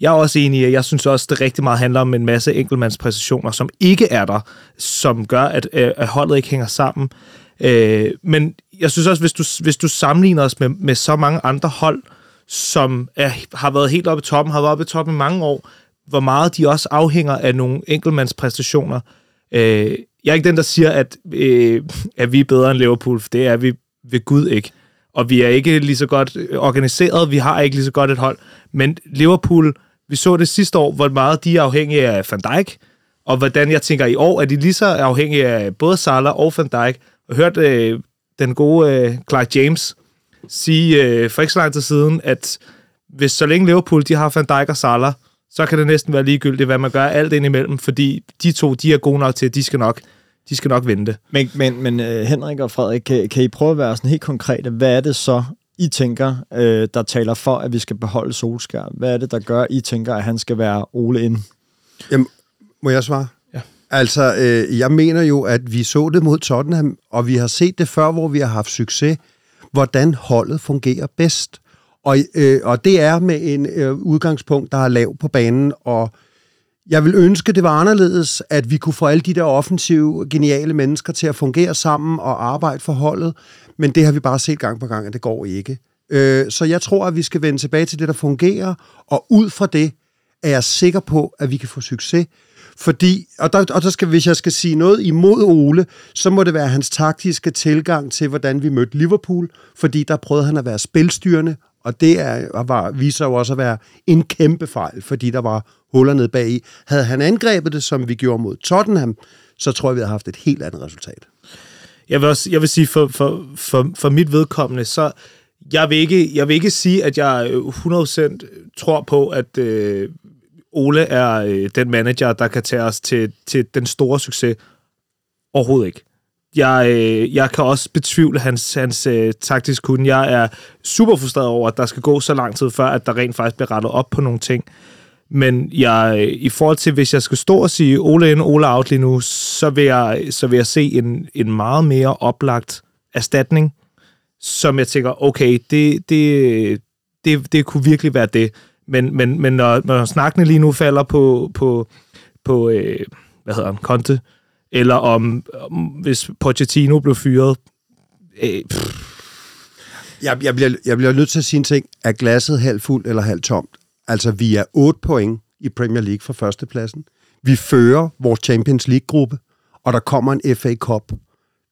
[SPEAKER 4] jeg er også enig i, at jeg synes også, det rigtig meget handler om en masse enkeltmandspræcisioner, som ikke er der, som gør, at, øh, at holdet ikke hænger sammen. Men jeg synes også, hvis du, hvis du sammenligner os med, med så mange andre hold, som er, har været helt oppe i toppen, har været oppe i toppen i mange år, hvor meget de også afhænger af nogle enkeltmandspræstationer. Øh, jeg er ikke den, der siger, at, øh, at vi er bedre end Liverpool, for det er vi ved Gud ikke. Og vi er ikke lige så godt organiseret, vi har ikke lige så godt et hold. Men Liverpool, vi så det sidste år, hvor meget de er afhængige af Van Dijk, og hvordan jeg tænker i år, at de lige så afhængige af både Salah og Van Dijk. Og hørte øh, den gode øh, Clark James sige øh, for ikke så lang tid siden, at hvis så længe Liverpool de har Van Dijk og Salah, så kan det næsten være ligegyldigt, hvad man gør alt indimellem, fordi de to, de er gode nok til, at de skal nok, de skal nok vente.
[SPEAKER 1] Men, men, men uh, Henrik og Frederik, kan, kan I prøve at være sådan helt konkrete? Hvad er det så, I tænker, uh, der taler for, at vi skal beholde Solskær? Hvad er det, der gør, I tænker, at han skal være Ole ind?
[SPEAKER 2] Jamen, må jeg svare?
[SPEAKER 4] Ja.
[SPEAKER 2] Altså, øh, jeg mener jo, at vi så det mod Tottenham, og vi har set det før, hvor vi har haft succes, hvordan holdet fungerer bedst. Og, øh, og det er med en øh, udgangspunkt, der er lav på banen, og jeg vil ønske, det var anderledes, at vi kunne få alle de der offensive, geniale mennesker til at fungere sammen og arbejde for holdet, men det har vi bare set gang på gang, at det går ikke. Øh, så jeg tror, at vi skal vende tilbage til det, der fungerer, og ud fra det er jeg sikker på, at vi kan få succes. Fordi, og der, og der skal, hvis jeg skal sige noget imod Ole, så må det være hans taktiske tilgang til, hvordan vi mødte Liverpool, fordi der prøvede han at være spilstyrende og det er, var, viser jo også at være en kæmpe fejl, fordi der var huller nede bag i. Havde han angrebet det, som vi gjorde mod Tottenham, så tror jeg, vi havde haft et helt andet resultat.
[SPEAKER 4] Jeg vil, også, jeg vil sige, for, for, for, for mit vedkommende, så jeg vil, ikke, jeg vil ikke sige, at jeg øh, 100% tror på, at øh, Ole er øh, den manager, der kan tage os til, til den store succes. Overhovedet ikke. Jeg, øh, jeg kan også betvivle hans, hans øh, taktisk kun. Jeg er super frustreret over, at der skal gå så lang tid før, at der rent faktisk bliver rettet op på nogle ting. Men jeg, øh, i forhold til, hvis jeg skal stå og sige Ole ind, Ole out lige nu, så vil jeg, så vil jeg se en, en meget mere oplagt erstatning, som jeg tænker, okay, det, det, det, det kunne virkelig være det. Men, men, men når, når snakkene lige nu falder på, på, på øh, hvad hedder han, Conte, eller om, om hvis Pochettino blev fyret. Øh,
[SPEAKER 2] jeg, jeg, bliver, jeg bliver nødt til at sige en ting. Er glasset halvt fuldt eller halvt tomt? Altså, vi er 8 point i Premier League for førstepladsen. Vi fører vores Champions League-gruppe, og der kommer en FA Cup.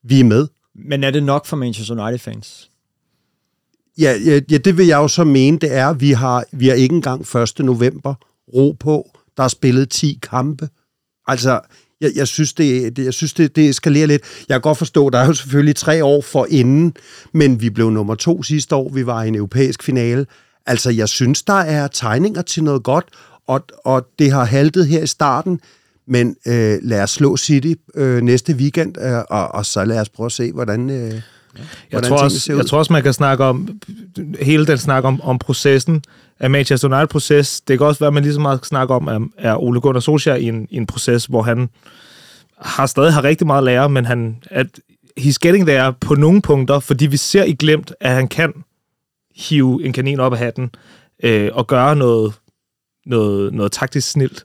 [SPEAKER 2] Vi er med.
[SPEAKER 1] Men er det nok for Manchester United-fans?
[SPEAKER 2] Ja, ja, ja, det vil jeg jo så mene, det er. Vi har, vi har ikke engang 1. november ro på. Der er spillet 10 kampe. Altså, jeg, jeg synes, det, det, jeg synes det, det eskalerer lidt. Jeg kan godt forstå, der er jo selvfølgelig tre år for inden, men vi blev nummer to sidste år. Vi var i en europæisk finale. Altså, jeg synes, der er tegninger til noget godt, og, og det har haltet her i starten, Men øh, lad os slå City øh, næste weekend, øh, og, og så lad os prøve at se, hvordan, øh,
[SPEAKER 4] Jeg tror, også, jeg tror også, man kan snakke om hele den snak om, om processen af Manchester United-proces. Det kan også være, at man lige så meget kan snakke om, at er Ole Gunnar Solskjaer i en, i en proces, hvor han har stadig har rigtig meget at lære, men han, at he's getting there på nogle punkter, fordi vi ser i glemt, at han kan hive en kanin op af hatten øh, og gøre noget, noget, noget taktisk snilt.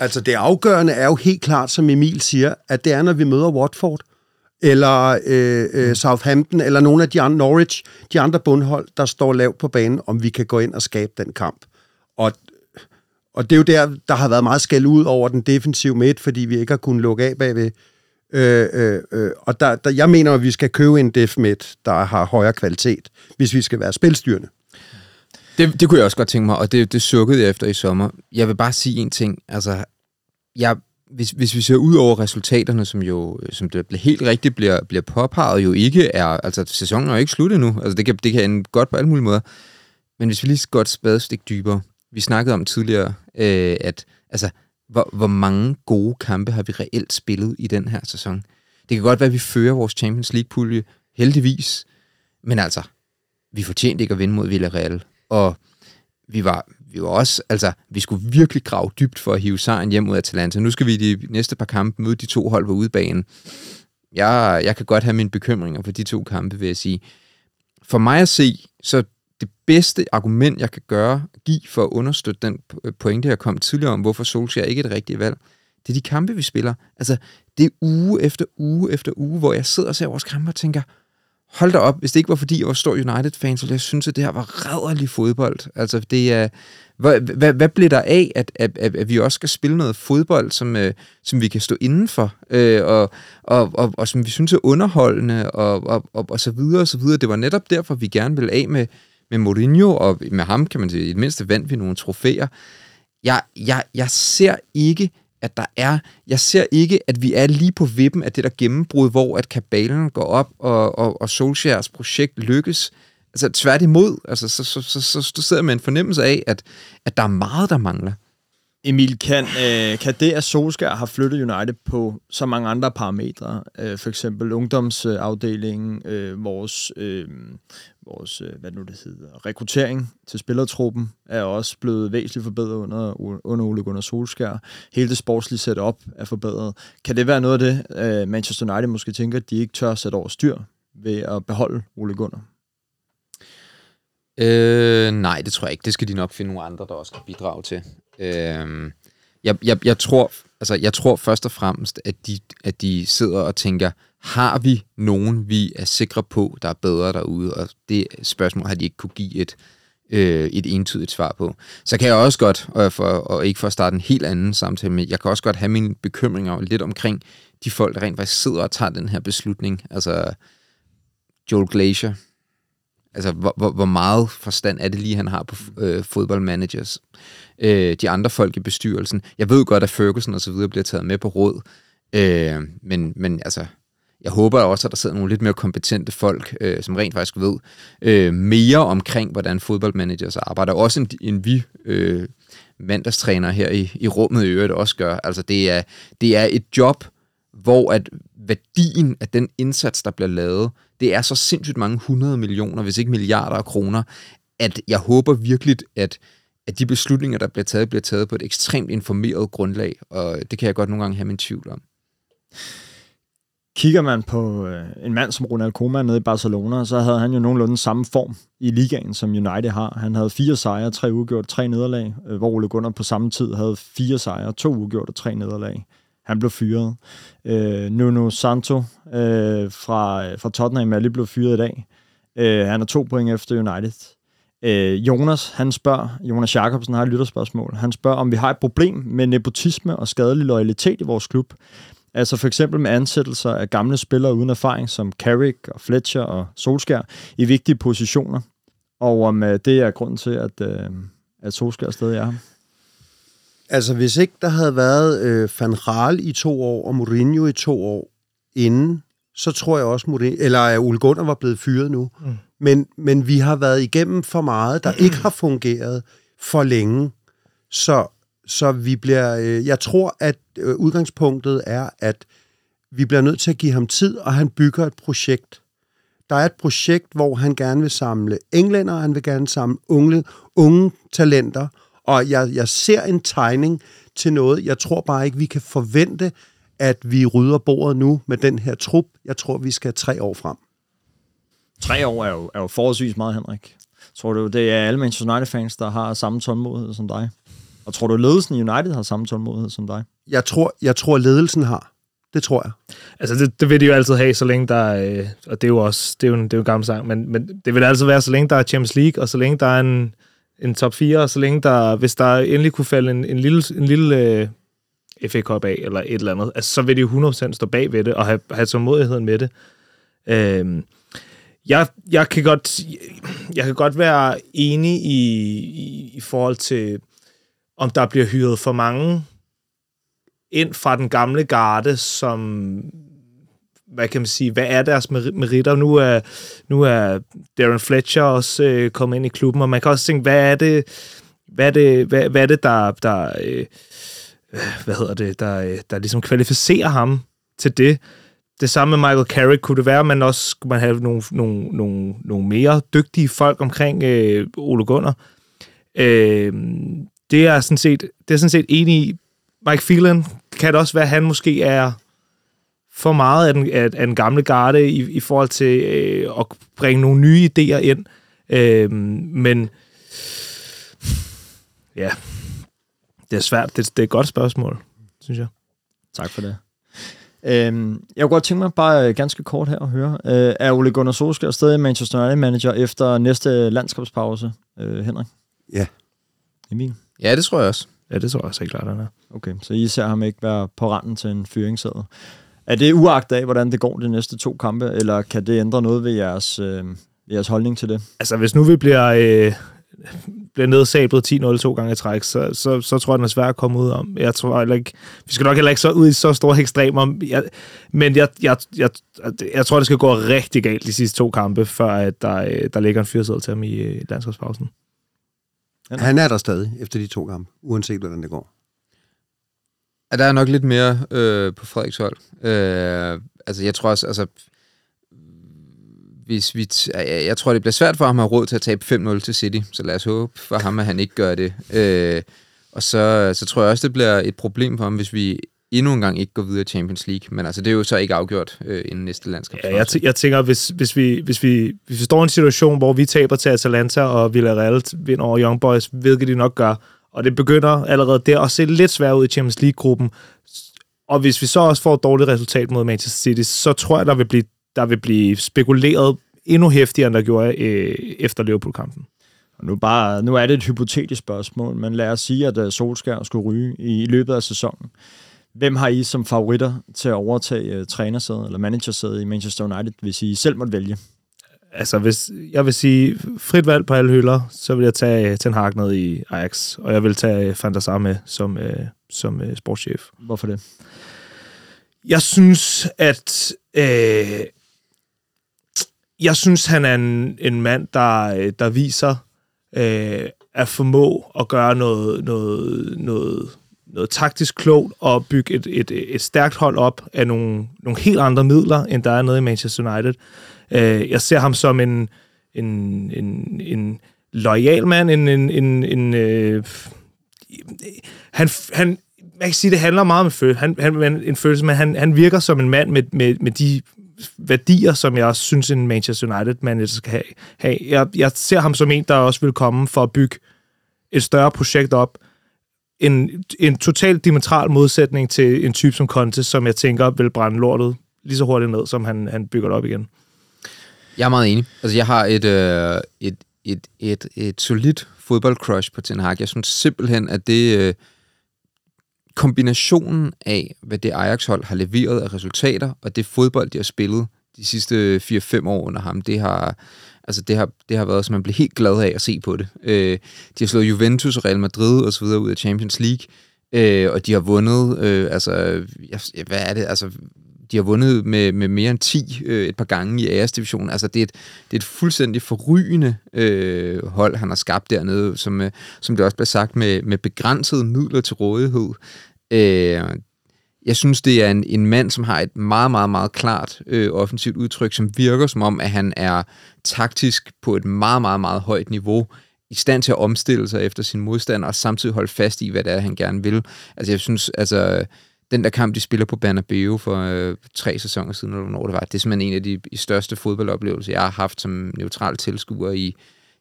[SPEAKER 2] Altså det afgørende er jo helt klart, som Emil siger, at det er, når vi møder Watford, eller øh, øh, Southampton, eller nogle af de andre, Norwich, de andre bundhold, der står lavt på banen, om vi kan gå ind og skabe den kamp. Og, og det er jo der, der har været meget skæld ud over den defensive midt, fordi vi ikke har kunnet lukke af bagved. Øh, øh, øh, og der, der, jeg mener, at vi skal købe en def midt, der har højere kvalitet, hvis vi skal være spilstyrende.
[SPEAKER 3] Det, det kunne jeg også godt tænke mig, og det, det sukkede jeg efter i sommer. Jeg vil bare sige en ting. Altså, jeg, hvis, hvis vi ser ud over resultaterne, som jo som det helt rigtigt bliver, bliver påpeget, jo ikke er... Altså, sæsonen er jo ikke slut endnu. Altså, det kan, det kan ende godt på alle mulige måder. Men hvis vi lige godt et spadestik dybere. Vi snakkede om tidligere, øh, at altså, hvor, hvor mange gode kampe har vi reelt spillet i den her sæson. Det kan godt være, at vi fører vores Champions League-pulje, heldigvis. Men altså, vi fortjente ikke at vinde mod Villarreal. Og vi var, vi var også, altså, vi skulle virkelig grave dybt for at hive sejren hjem ud af Atalanta. Nu skal vi i de næste par kampe møde de to hold på udebane. Jeg, jeg kan godt have mine bekymringer for de to kampe, vil jeg sige. For mig at se, så det bedste argument, jeg kan gøre, give for at understøtte den pointe, jeg kom tidligere om, hvorfor Solskjaer ikke er det rigtige valg, det er de kampe, vi spiller. Altså, det er uge efter uge efter uge, hvor jeg sidder og ser vores kampe og tænker, hold da op, hvis det ikke var fordi, jeg var stor United-fan, så jeg synes, at det her var rædderlig fodbold. Altså, det er... Hvad, hvad, hvad bliver der af, at, at, at, at vi også skal spille noget fodbold, som, øh, som vi kan stå indenfor, øh, og, og, og, og som vi synes er underholdende, og, og, og, og så videre, og så videre. Det var netop derfor, vi gerne ville af med, med Mourinho, og med ham, kan man sige, i det mindste vandt vi nogle trofæer. Jeg, jeg, jeg ser ikke, at der er, jeg ser ikke, at vi er lige på vippen af det der gennembrud, hvor at kabalen går op, og, og, og Solskjærs projekt lykkes. Altså tværtimod, altså, så, så, så, så, så sidder man en fornemmelse af, at, at der er meget, der mangler.
[SPEAKER 1] Emil, kan, øh, kan det, at Solskjaer har flyttet United på så mange andre parametre, øh, for eksempel ungdomsafdelingen, øh, vores, øh, vores øh, hvad nu det hedder, rekruttering til spillertruppen, er også blevet væsentligt forbedret under, under Ole Gunnar Solskjaer. Hele det sportslige setup er forbedret. Kan det være noget af det, øh, Manchester United måske tænker, at de ikke tør sætte over styr ved at beholde Ole Gunnar?
[SPEAKER 3] Øh, nej, det tror jeg ikke. Det skal de nok finde nogle andre, der også kan bidrage til. Øh, jeg, jeg, jeg, tror, altså, jeg tror først og fremmest, at de, at de sidder og tænker, har vi nogen, vi er sikre på, der er bedre derude? Og det spørgsmål har de ikke kunne give et, øh, et entydigt svar på. Så kan jeg også godt, og, for, og ikke for at starte en helt anden samtale med, jeg kan også godt have mine bekymringer lidt omkring de folk, der rent faktisk sidder og tager den her beslutning. Altså Joel Glacier, Altså, hvor, hvor, hvor meget forstand er det lige, han har på øh, fodboldmanagers? Øh, de andre folk i bestyrelsen. Jeg ved godt, at Ferguson og så videre bliver taget med på råd. Øh, men, men altså, jeg håber også, at der sidder nogle lidt mere kompetente folk, øh, som rent faktisk ved øh, mere omkring, hvordan fodboldmanagers arbejder. Også en, en vi øh, mandagstræner her i, i rummet i øvrigt også gør. Altså, det er, det er et job, hvor at værdien af den indsats, der bliver lavet, det er så sindssygt mange hundrede millioner, hvis ikke milliarder af kroner, at jeg håber virkelig, at, at de beslutninger, der bliver taget, bliver taget på et ekstremt informeret grundlag, og det kan jeg godt nogle gange have min tvivl om.
[SPEAKER 1] Kigger man på øh, en mand som Ronald Koeman nede i Barcelona, så havde han jo nogenlunde samme form i ligaen, som United har. Han havde fire sejre, tre ugjort, tre nederlag, øh, hvor Ole Gunnar på samme tid havde fire sejre, to ugjort og tre nederlag. Han blev fyret. Øh, Nuno Santo øh, fra, øh, fra Tottenham er lige blevet fyret i dag. Øh, han er to point efter United. Øh, Jonas, han spørger, Jonas Jacobsen har et lytterspørgsmål, han spørger, om vi har et problem med nepotisme og skadelig loyalitet i vores klub. Altså for eksempel med ansættelser af gamle spillere uden erfaring, som Carrick og Fletcher og Solskær, i vigtige positioner. Og om øh, det er grunden til, at, øh, at Solskær stadig er her.
[SPEAKER 2] Altså, hvis ikke der havde været øh, Van Raal i to år, og Mourinho i to år inden, så tror jeg også, Mourinho, eller at Ole Gunnar var blevet fyret nu. Mm. Men, men vi har været igennem for meget, der ikke har fungeret for længe. Så så vi bliver... Øh, jeg tror, at øh, udgangspunktet er, at vi bliver nødt til at give ham tid, og han bygger et projekt. Der er et projekt, hvor han gerne vil samle englænder, han vil gerne samle unge, unge talenter, og jeg, jeg ser en tegning til noget. Jeg tror bare ikke, vi kan forvente, at vi rydder bordet nu med den her trup. Jeg tror, vi skal tre år frem.
[SPEAKER 1] Tre år er jo, er jo forholdsvis meget, Henrik. Tror du, det er alle Manchester United-fans, der har samme tålmodighed som dig? Og tror du, ledelsen i United har samme tålmodighed som dig?
[SPEAKER 2] Jeg tror, jeg tror ledelsen har. Det tror jeg.
[SPEAKER 4] Altså, det, det vil de jo altid have, så længe der er, øh, og det er jo også, det er jo en, det er jo en gammel sang, men, men det vil altid være, så længe der er Champions League, og så længe der er en, en top 4, og så længe der, hvis der endelig kunne falde en, en lille, en lille uh, FA Cup af, eller et eller andet, altså, så vil de jo 100% stå bag ved det, og have, have tålmodigheden med det. Uh, jeg, jeg, kan godt, jeg kan godt være enig i, i, i forhold til, om der bliver hyret for mange ind fra den gamle garde, som hvad kan man sige, hvad er deres meritter? Nu er, nu er Darren Fletcher også øh, kommet ind i klubben, og man kan også tænke, hvad er det, hvad er det, hvad, hvad er det der, der øh, øh hvad hedder det, der, øh, der ligesom kvalificerer ham til det? Det samme med Michael Carrick. Kunne det være, men man også skulle man have nogle, nogle, nogle, nogle mere dygtige folk omkring øh, Ole Gunnar? Øh, det er sådan set, det er sådan set enig i. Mike Phelan kan det også være, at han måske er for meget af den, af, af den gamle garde i, i forhold til øh, at bringe nogle nye idéer ind. Øh, men ja, det er svært. Det, det er et godt spørgsmål, synes jeg.
[SPEAKER 1] Tak for det. Øhm, jeg kunne godt tænke mig bare øh, ganske kort her at høre. Øh, er Ole Gunnar Solskjaer stadig Manchester United manager efter næste landskabspause, øh, Henrik?
[SPEAKER 2] Ja.
[SPEAKER 1] Emil?
[SPEAKER 3] Ja, det tror jeg også.
[SPEAKER 4] Ja, det tror jeg også helt klart, han er.
[SPEAKER 1] Okay, så I ser ham ikke være på randen til en fyringssæde. Er det uagt af, hvordan det går de næste to kampe, eller kan det ændre noget ved jeres, øh, jeres holdning til det?
[SPEAKER 4] Altså, hvis nu vi bliver, øh, bliver nedsablet 10-0 to gange i træk, så, så, så tror jeg, den er svært at komme ud om. Jeg tror heller ikke, vi skal nok heller ikke så ud i så store ekstremer, jeg, men jeg, jeg, jeg, jeg tror, det skal gå rigtig galt de sidste to kampe, før at der, øh, der ligger en fyrsæde til ham i, i landskabspausen.
[SPEAKER 2] Han er der stadig efter de to kampe, uanset hvordan det går.
[SPEAKER 3] Ja, der er nok lidt mere øh, på Frederiks hold. Øh, altså, jeg tror også, altså, hvis vi jeg, jeg tror, det bliver svært for ham at have råd til at tabe 5-0 til City, så lad os håbe for ham, at han ikke gør det. Øh, og så, så tror jeg også, det bliver et problem for ham, hvis vi endnu en gang ikke går videre i Champions League. Men altså, det er jo så ikke afgjort øh, inden næste landskab.
[SPEAKER 4] Ja, jeg, t- jeg tænker, hvis, hvis, vi, hvis, vi, hvis vi står i en situation, hvor vi taber til Atalanta, og Villarreal vinder over Young Boys, hvilket de nok gør, og det begynder allerede der at se lidt svært ud i Champions League-gruppen, og hvis vi så også får et dårligt resultat mod Manchester City, så tror jeg, der vil blive, der vil blive spekuleret endnu hæftigere, end der gjorde øh, efter Liverpool-kampen.
[SPEAKER 1] Og nu, bare, nu er det et hypotetisk spørgsmål, men lad os sige, at uh, Solskjaer skulle ryge i, i løbet af sæsonen. Hvem har I som favoritter til at overtage uh, trænersædet eller managersædet i Manchester United, hvis I selv måtte vælge?
[SPEAKER 4] Altså, hvis jeg vil sige frit valg på alle hylder, så vil jeg tage Ten Hag ned i Ajax, og jeg vil tage Van der Sar med som, uh, som uh, sportschef.
[SPEAKER 1] Hvorfor det?
[SPEAKER 4] Jeg synes, at... Øh, jeg synes, han er en, en mand, der, der viser øh, at formå at gøre noget, noget, noget, noget taktisk klogt og bygge et, et, et stærkt hold op af nogle, nogle helt andre midler, end der er nede i Manchester United. Øh, jeg ser ham som en, en, en, en lojal mand, en, en, en, en øh, han, han, man kan sige, det handler meget om følelse. Han, han, en følelse, men han, han virker som en mand med, med, med de værdier, som jeg også synes, en Manchester United-manager skal have. Jeg, jeg ser ham som en, der også vil komme for at bygge et større projekt op. En, en total diametral modsætning til en type som Conte, som jeg tænker vil brænde lortet lige så hurtigt ned, som han, han bygger det op igen.
[SPEAKER 3] Jeg er meget enig. Altså, jeg har et, øh, et, et, et, et solidt fodboldcrush på Ten Hag. Jeg synes simpelthen, at det... Øh, kombinationen af, hvad det Ajax-hold har leveret af resultater, og det fodbold, de har spillet de sidste 4-5 år under ham, det har, altså det har, det har været, så man bliver helt glad af at se på det. Øh, de har slået Juventus og Real Madrid og så videre ud af Champions League, øh, og de har vundet, øh, altså, hvad er det, altså, de har vundet med, med mere end 10 øh, et par gange i æresdivisionen. Altså, det er et, det er et fuldstændig forrygende øh, hold, han har skabt dernede, som, øh, som det også bliver sagt, med, med begrænsede midler til rådighed. Øh, jeg synes, det er en, en mand, som har et meget, meget, meget klart øh, offensivt udtryk, som virker som om, at han er taktisk på et meget, meget, meget højt niveau, i stand til at omstille sig efter sin modstander, og samtidig holde fast i, hvad det er, han gerne vil. Altså, jeg synes, altså, den der kamp, de spiller på Bernabeu for øh, tre sæsoner siden, eller hvornår det var, det er simpelthen en af de, de største fodboldoplevelser, jeg har haft som neutral tilskuer i,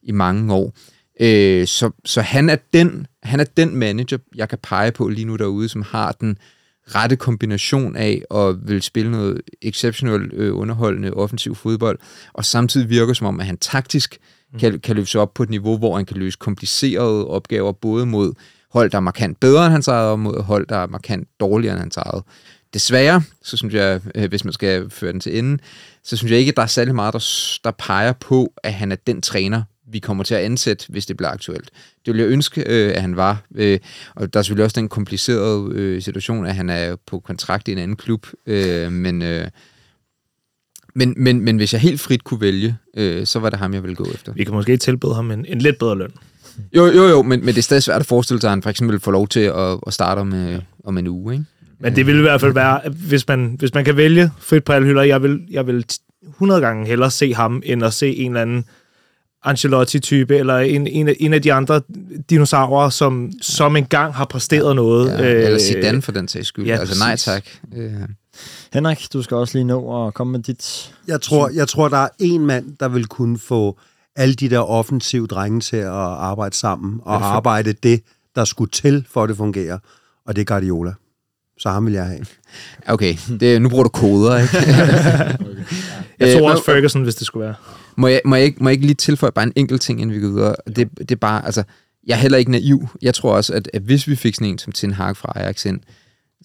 [SPEAKER 3] i mange år. Øh, så, så han er den han er den manager, jeg kan pege på lige nu derude, som har den rette kombination af at vil spille noget exceptionelt øh, underholdende offensiv fodbold, og samtidig virker som om, at han taktisk kan, kan løbe sig op på et niveau, hvor han kan løse komplicerede opgaver, både mod hold, der er markant bedre end hans eget, og mod hold, der er markant dårligere end hans eget. Desværre, så synes jeg, øh, hvis man skal føre den til enden, så synes jeg ikke, at der er særlig meget, der, der peger på, at han er den træner, vi kommer til at ansætte, hvis det bliver aktuelt. Det ville jeg ønske, øh, at han var. Øh, og der er selvfølgelig også den komplicerede øh, situation, at han er på kontrakt i en anden klub. Øh, men, øh, men, men, men hvis jeg helt frit kunne vælge, øh, så var det ham, jeg ville gå efter.
[SPEAKER 4] Vi kan måske tilbyde ham en, en lidt bedre løn.
[SPEAKER 3] Jo, jo, jo, men, men det er stadig svært at forestille sig, at han for eksempel får lov til at, at starte om, øh, om en uge. Ikke?
[SPEAKER 4] Men det vil i hvert fald være, hvis man, hvis man kan vælge frit på alle hylder, jeg vil, jeg vil 100 gange hellere se ham, end at se en eller anden Ancelotti-type, eller en, en, en af de andre dinosaurer, som, som engang har præsteret noget.
[SPEAKER 3] Ja, eller øh, Zidane for den sags skyld.
[SPEAKER 4] ja,
[SPEAKER 3] altså nej tak. Øh,
[SPEAKER 1] Henrik, du skal også lige nå at komme med dit...
[SPEAKER 2] Jeg tror, jeg tror, der er en mand, der vil kunne få alle de der offensive drenge til at arbejde sammen, og arbejde det, der skulle til, for at det fungerer. Og det er Guardiola. Så ham vil jeg have.
[SPEAKER 3] okay, det, nu bruger du koder, ikke?
[SPEAKER 4] Jeg tror
[SPEAKER 3] Øh,
[SPEAKER 4] også Ferguson, hvis det skulle være.
[SPEAKER 3] Må jeg, må, jeg ikke, må jeg ikke lige tilføje bare en enkelt ting, inden vi går videre? Det, det er bare, altså, jeg er heller ikke naiv. Jeg tror også, at, at hvis vi fik sådan en som Ten Hag fra Ajax ind,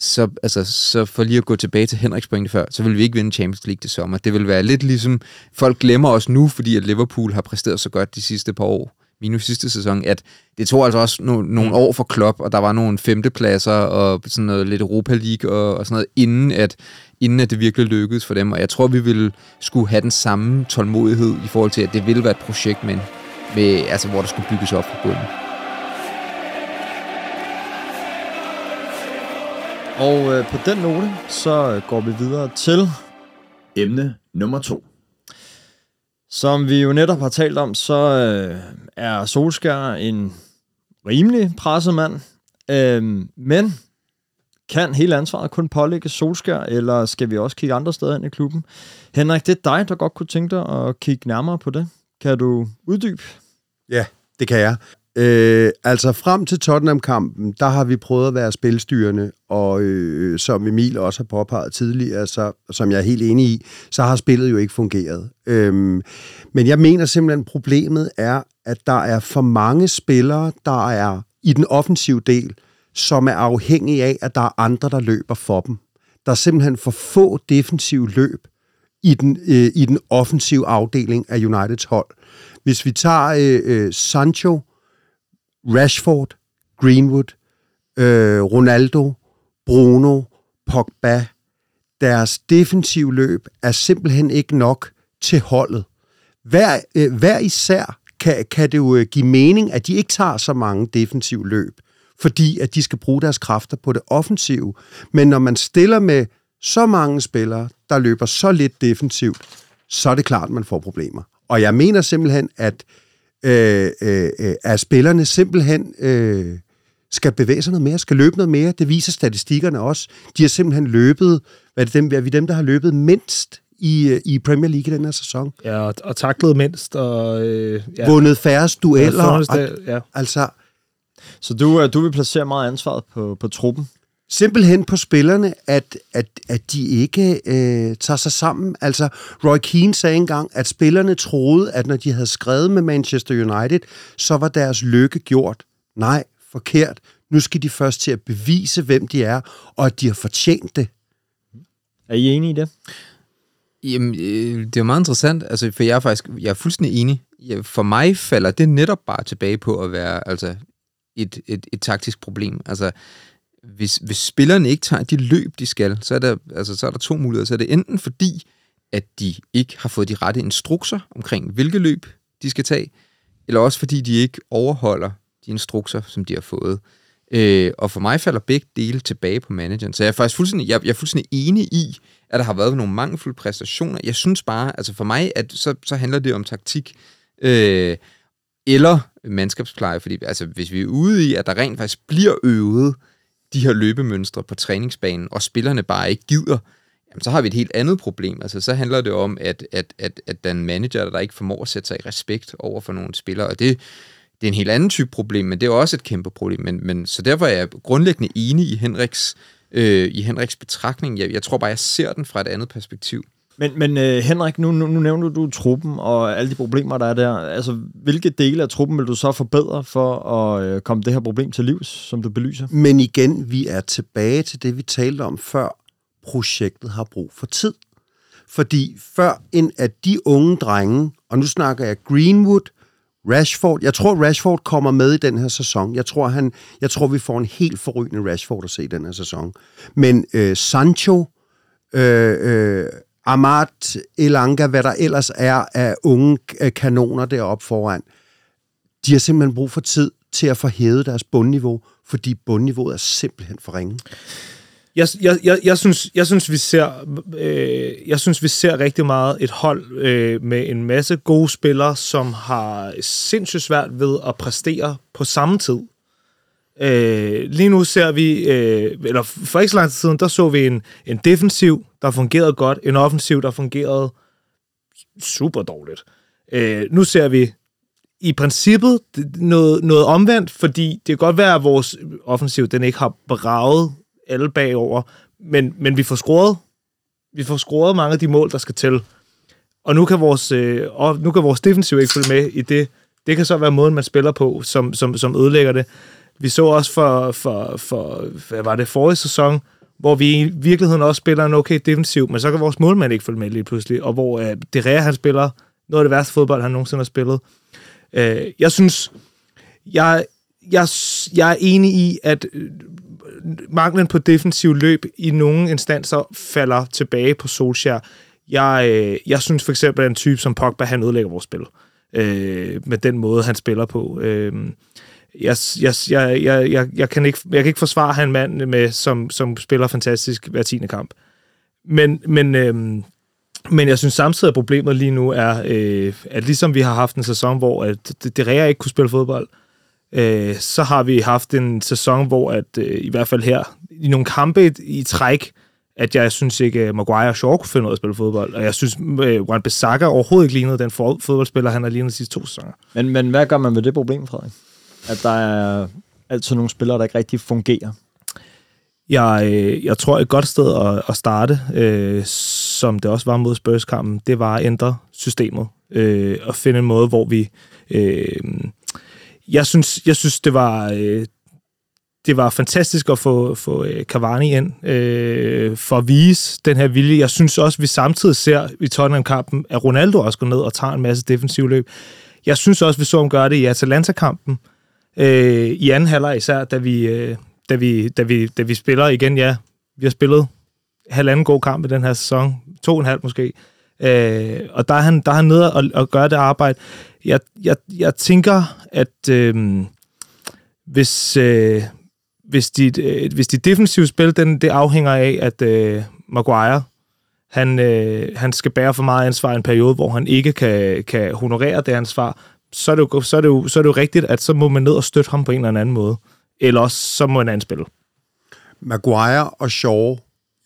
[SPEAKER 3] så, altså, så for lige at gå tilbage til Henriks pointe før, så vil vi ikke vinde Champions League det sommer. Det vil være lidt ligesom, folk glemmer os nu, fordi at Liverpool har præsteret så godt de sidste par år, minus sidste sæson, at det tog altså også no, nogle år for Klopp, og der var nogle femtepladser og sådan noget lidt Europa League og, og sådan noget, inden at, inden at det virkelig lykkedes for dem. Og jeg tror, vi vil skulle have den samme tålmodighed i forhold til, at det ville være et projekt, men med, altså, hvor der skulle bygges op fra bunden.
[SPEAKER 1] Og øh, på den note, så øh, går vi videre til emne nummer to. Som vi jo netop har talt om, så øh, er Solskær en rimelig presset mand. Øh, men kan hele ansvaret kun pålægge Solskær, eller skal vi også kigge andre steder ind i klubben? Henrik, det er dig, der godt kunne tænke dig at kigge nærmere på det. Kan du uddybe?
[SPEAKER 2] Ja, det kan jeg. Øh, altså frem til Tottenham-kampen, der har vi prøvet at være spilstyrende, og øh, som Emil også har påpeget tidligere, så, som jeg er helt enig i, så har spillet jo ikke fungeret. Øhm, men jeg mener simpelthen, problemet er, at der er for mange spillere, der er i den offensive del, som er afhængige af, at der er andre, der løber for dem. Der er simpelthen for få defensive løb i den, øh, i den offensive afdeling af Uniteds hold. Hvis vi tager øh, øh, Sancho, Rashford, Greenwood, øh, Ronaldo, Bruno, Pogba, deres defensive løb er simpelthen ikke nok til holdet. Hver, øh, hver især kan, kan det jo øh, give mening, at de ikke tager så mange defensive løb, fordi at de skal bruge deres kræfter på det offensive. Men når man stiller med så mange spillere, der løber så lidt defensivt, så er det klart, at man får problemer. Og jeg mener simpelthen, at, øh, øh, øh, at spillerne simpelthen øh, skal bevæge sig noget mere, skal løbe noget mere. Det viser statistikkerne også. De har simpelthen løbet, hvad er, det dem, er vi dem, der har løbet mindst i, øh, i Premier League i den her sæson.
[SPEAKER 4] Ja, og, og taklet mindst, og... Øh, ja,
[SPEAKER 2] Vundet færrest dueller.
[SPEAKER 4] forholdsvis-
[SPEAKER 2] Og,
[SPEAKER 4] ja.
[SPEAKER 2] altså,
[SPEAKER 1] Så du, øh, du vil placere meget ansvaret på, på truppen?
[SPEAKER 2] Simpelthen på spillerne, at, at, at de ikke øh, tager sig sammen. Altså, Roy Keane sagde engang, at spillerne troede, at når de havde skrevet med Manchester United, så var deres lykke gjort. Nej, forkert. Nu skal de først til at bevise, hvem de er, og at de har fortjent det.
[SPEAKER 1] Er I enige i det?
[SPEAKER 3] Jamen, øh, det er jo meget interessant, altså, for jeg er faktisk jeg er fuldstændig enig. Jeg, for mig falder det netop bare tilbage på at være altså, et, et, et taktisk problem. Altså, hvis, hvis spillerne ikke tager de løb, de skal, så er, der, altså, så er der to muligheder. Så er det enten fordi, at de ikke har fået de rette instrukser omkring, hvilke løb de skal tage, eller også fordi de ikke overholder de instrukser, som de har fået. Øh, og for mig falder begge dele tilbage på manageren. Så jeg er faktisk fuldstændig, jeg, jeg er fuldstændig enig i, at der har været nogle mangelfulde præstationer. Jeg synes bare, altså for mig, at så, så handler det om taktik. Øh, eller mandskabspleje, fordi altså, hvis vi er ude i, at der rent faktisk bliver øvet de her løbemønstre på træningsbanen, og spillerne bare ikke gider, jamen, så har vi et helt andet problem. Altså, så handler det om, at, at, at, at den manager, der ikke formår at sætte sig i respekt over for nogle spillere, og det, det er en helt anden type problem, men det er også et kæmpe problem. Men, men, så derfor er jeg grundlæggende enig i Henriks, øh, i Henriks betragtning. Jeg, jeg tror bare, jeg ser den fra et andet perspektiv.
[SPEAKER 1] Men, men uh, Henrik, nu, nu, nu nævner du truppen og alle de problemer, der er der. Altså, hvilke dele af truppen vil du så forbedre for at uh, komme det her problem til livs, som du belyser?
[SPEAKER 2] Men igen, vi er tilbage til det, vi talte om før. Projektet har brug for tid. Fordi før en af de unge drenge, og nu snakker jeg Greenwood, Rashford, jeg tror Rashford kommer med i den her sæson. Jeg tror, han, jeg tror vi får en helt forrygende Rashford at se i den her sæson. Men øh, Sancho, øh, øh, Amat, Elanga, hvad der ellers er af unge øh, kanoner deroppe foran, de har simpelthen brug for tid til at få hævet deres bundniveau, fordi bundniveauet er simpelthen for ringe.
[SPEAKER 4] Jeg, jeg, jeg, jeg, synes, jeg, synes, vi ser, øh, jeg synes, vi ser rigtig meget et hold øh, med en masse gode spillere, som har sindssygt svært ved at præstere på samme tid. Øh, lige nu ser vi, øh, eller for ikke så lang tid siden, der så vi en, en defensiv, der fungerede godt, en offensiv, der fungerede super dårligt. Øh, nu ser vi i princippet noget, noget omvendt, fordi det kan godt være, at vores offensiv den ikke har braget alle bagover, men, men vi får scoret vi får scoret mange af de mål, der skal til. Og nu kan vores, øh, og nu kan vores defensiv ikke følge med i det. Det kan så være måden, man spiller på, som, som, som ødelægger det. Vi så også for, for, for hvad var det, forrige sæson, hvor vi i virkeligheden også spiller en okay defensiv, men så kan vores målmand ikke følge med lige pludselig, og hvor øh, det Rea, han spiller noget af det værste fodbold, han nogensinde har spillet. Øh, jeg synes, jeg, jeg, jeg er enig i, at øh, manglen på defensiv løb i nogle instanser falder tilbage på Solskjaer. Jeg, øh, jeg synes for eksempel, at en type som Pogba, han ødelægger vores spil. Øh, med den måde, han spiller på. Øh, jeg, jeg, jeg, jeg, jeg, jeg, kan ikke, jeg kan ikke forsvare han mand med, som, som spiller fantastisk hver tiende kamp. Men, men, øhm, men jeg synes samtidig, at problemet lige nu er, øh, at ligesom vi har haft en sæson, hvor at det, det ikke kunne spille fodbold, øh, så har vi haft en sæson, hvor at øh, i hvert fald her, i nogle kampe i, i træk, at jeg synes ikke, at Maguire og Shaw kunne finde ud af at spille fodbold. Og jeg synes, øh, at Juan Bissaka overhovedet ikke lignede den fodboldspiller, han har lignet de sidste to sæsoner.
[SPEAKER 1] Men, men hvad gør man ved det problem, Frederik? At der er altid nogle spillere, der ikke rigtig fungerer?
[SPEAKER 4] Jeg, øh, jeg tror, et godt sted at, at starte, øh, som det også var mod Spurs-kampen, det var at ændre systemet. Øh, og finde en måde, hvor vi... Øh, jeg synes, jeg synes det var øh, det var fantastisk at få, få øh, Cavani ind øh, for at vise den her vilje. Jeg synes også, at vi samtidig ser i Tottenham-kampen, at Ronaldo også går ned og tager en masse defensiv løb. Jeg synes også, at vi så ham gøre det i Atalanta-kampen. Øh, Øh, I anden halvleg især, da vi, øh, da, vi, da, vi, da vi spiller igen, ja, vi har spillet halvanden god kamp i den her sæson, to og en halv måske. Øh, og der er han, der er han nede og, og gøre det arbejde. Jeg, jeg, jeg tænker, at øh, hvis, øh, hvis, dit, øh, hvis dit defensive spil, den, det afhænger af, at øh, Maguire, han, øh, han skal bære for meget ansvar i en periode, hvor han ikke kan, kan honorere det ansvar, så er, det jo, så, er det jo, så er det jo rigtigt, at så må man ned og støtte ham på en eller anden måde. Eller også, så må en anden spille.
[SPEAKER 2] Maguire og Shaw,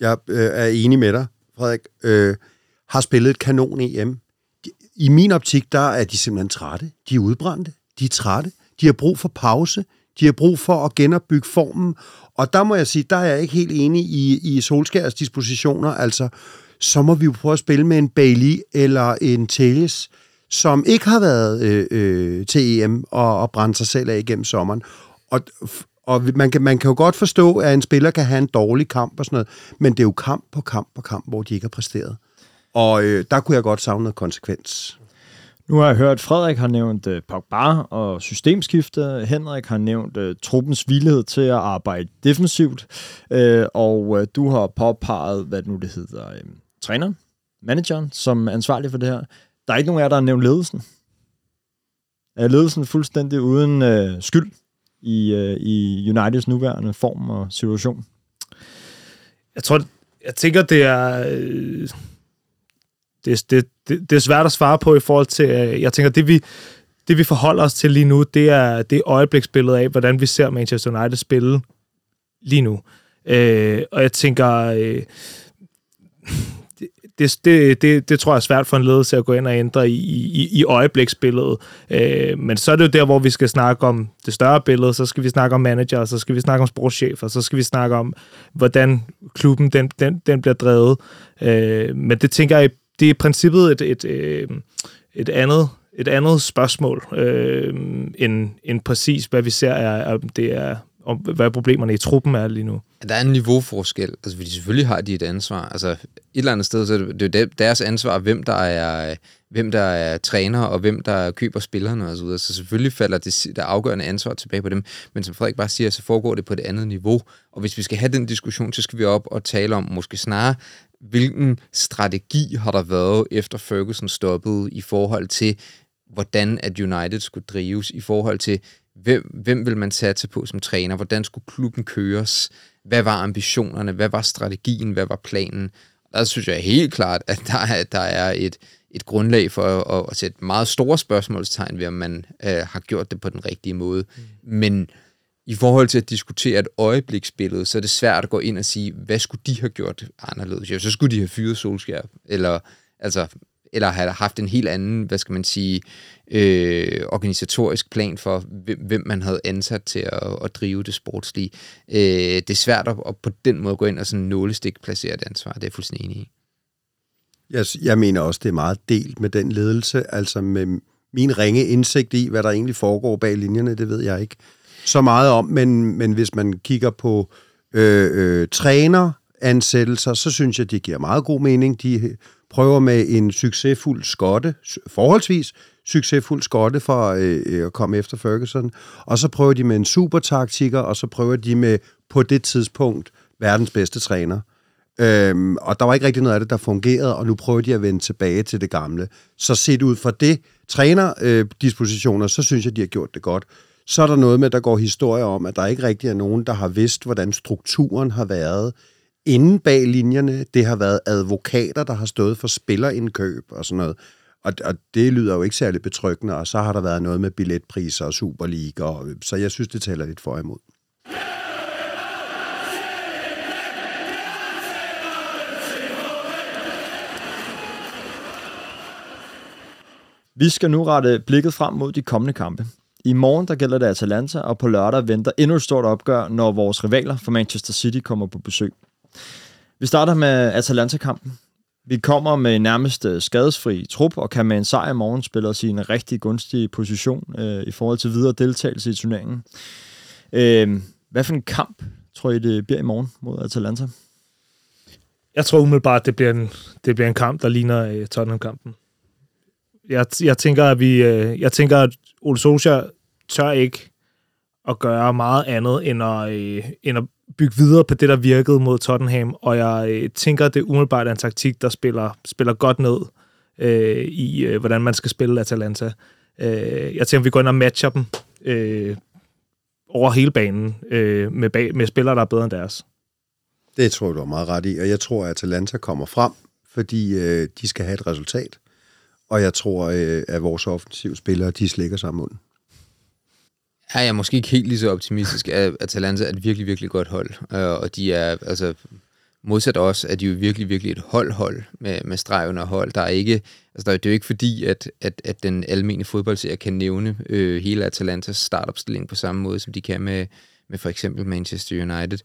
[SPEAKER 2] jeg øh, er enig med dig, Frederik, øh, har spillet et kanon EM. I min optik, der er de simpelthen trætte. De er udbrændte. De er trætte. De har brug for pause. De har brug for at genopbygge formen. Og der må jeg sige, der er jeg ikke helt enig i, i Solskærs dispositioner. Altså, så må vi jo prøve at spille med en Bailey eller en Telles som ikke har været øh, øh, til EM og, og brændt sig selv af igennem sommeren. Og, og man, kan, man kan jo godt forstå, at en spiller kan have en dårlig kamp og sådan noget, men det er jo kamp på kamp på kamp, hvor de ikke har præsteret. Og øh, der kunne jeg godt savne noget konsekvens.
[SPEAKER 1] Nu har jeg hørt, at Frederik har nævnt øh, Pogba og systemskifte. Henrik har nævnt øh, truppens villighed til at arbejde defensivt. Øh, og øh, du har påpeget, hvad nu det hedder, øh, træneren, manageren, som er ansvarlig for det her. Der er ikke nogen af jer, der har nævnt ledelsen. Er ledelsen fuldstændig uden øh, skyld i, øh, i Uniteds nuværende form og situation?
[SPEAKER 4] Jeg tror, jeg tænker, det er... Øh det, det, det, det er svært at svare på i forhold til, øh, jeg tænker, det vi, det vi forholder os til lige nu, det er det øjebliksbillede af, hvordan vi ser Manchester United spille lige nu. Øh, og jeg tænker, øh, det, det, det, det tror jeg er svært for en ledelse at gå ind og ændre i, i, i øjebliksbilledet. Øh, men så er det jo der, hvor vi skal snakke om det større billede, så skal vi snakke om manager, så skal vi snakke om sportschefer, så skal vi snakke om, hvordan klubben den, den, den bliver drevet. Øh, men det tænker jeg det er i princippet et, et, et, et andet et andet spørgsmål øh, end, end præcis, hvad vi ser er, om det er om hvad problemerne i truppen er lige nu.
[SPEAKER 3] Der er en niveauforskel, altså fordi selvfølgelig har de et ansvar. Altså et eller andet sted, så er det, det er deres ansvar, hvem der er, hvem der er træner, og hvem der køber spillerne osv. Så, så selvfølgelig falder det der afgørende ansvar tilbage på dem. Men som Frederik bare siger, så foregår det på et andet niveau. Og hvis vi skal have den diskussion, så skal vi op og tale om måske snarere, hvilken strategi har der været, efter Ferguson stoppede, i forhold til, hvordan at United skulle drives, i forhold til, hvem, hvem vil man satse på som træner, hvordan skulle klubben køres, hvad var ambitionerne, hvad var strategien, hvad var planen. Der synes jeg helt klart, at der er, der er et, et grundlag for at, at sætte meget store spørgsmålstegn ved, om man øh, har gjort det på den rigtige måde. Mm. Men i forhold til at diskutere et øjebliksbillede, så er det svært at gå ind og sige, hvad skulle de have gjort anderledes? Ja, så skulle de have fyret Solskjaer, eller, altså, eller have haft en helt anden, hvad skal man sige, øh, organisatorisk plan for, hvem man havde ansat til at, at drive det sportslige. Øh, det er svært at, at på den måde gå ind og sådan nålestik placere et ansvar, det er jeg fuldstændig enig i.
[SPEAKER 2] Jeg, jeg mener også, det er meget delt med den ledelse, altså med min ringe indsigt i, hvad der egentlig foregår bag linjerne, det ved jeg ikke så meget om, men, men hvis man kigger på øh, øh, træneransættelser, så synes jeg, det giver meget god mening. De prøver med en succesfuld skotte, forholdsvis succesfuld skotte for øh, øh, at komme efter Ferguson, og så prøver de med en supertaktiker, og så prøver de med på det tidspunkt verdens bedste træner. Øhm, og der var ikke rigtig noget af det, der fungerede, og nu prøver de at vende tilbage til det gamle. Så set ud fra det trænerdispositioner, øh, så synes jeg, de har gjort det godt. Så er der noget med, der går historier om, at der ikke rigtig er nogen, der har vidst, hvordan strukturen har været inden bag linjerne. Det har været advokater, der har stået for spillerindkøb og sådan noget. Og, og det lyder jo ikke særlig betryggende, og så har der været noget med billetpriser og Superliga, og, øh, så jeg synes, det taler lidt for imod.
[SPEAKER 1] Vi skal nu rette blikket frem mod de kommende kampe. I morgen der gælder det Atalanta, og på lørdag venter endnu et stort opgør, når vores rivaler fra Manchester City kommer på besøg. Vi starter med Atalanta-kampen. Vi kommer med nærmest øh, skadesfri trup, og kan med en sejr i morgen spille os i en rigtig gunstig position øh, i forhold til videre deltagelse i turneringen. Øh, hvad for en kamp tror I, det bliver i morgen mod Atalanta?
[SPEAKER 4] Jeg tror umiddelbart, det bliver en, det bliver en kamp, der ligner øh, Tottenham-kampen. Jeg, jeg tænker, at vi, øh, jeg tænker, at Ole Socia tør ikke at gøre meget andet, end at, øh, end at bygge videre på det, der virkede mod Tottenham, og jeg øh, tænker, at det umiddelbart er en taktik, der spiller, spiller godt ned øh, i, øh, hvordan man skal spille Atalanta. Øh, jeg tænker, at vi går ind og matcher dem øh, over hele banen øh, med, bag, med spillere, der er bedre end deres.
[SPEAKER 2] Det tror du har meget ret i, og jeg tror, at Atalanta kommer frem, fordi øh, de skal have et resultat. Og jeg tror, øh, at vores offensive spillere, de slikker sig munden.
[SPEAKER 3] Ja, jeg er måske ikke helt lige så optimistisk. At Atalanta er et virkelig, virkelig godt hold. Øh, og de er, altså, modsat os, er de jo virkelig, virkelig et hold-hold med, med streg under hold. Der er ikke, altså, der er, det er jo ikke fordi, at, at, at den almene fodboldserie kan nævne øh, hele Atalantas startopstilling på samme måde, som de kan med, med for eksempel Manchester United.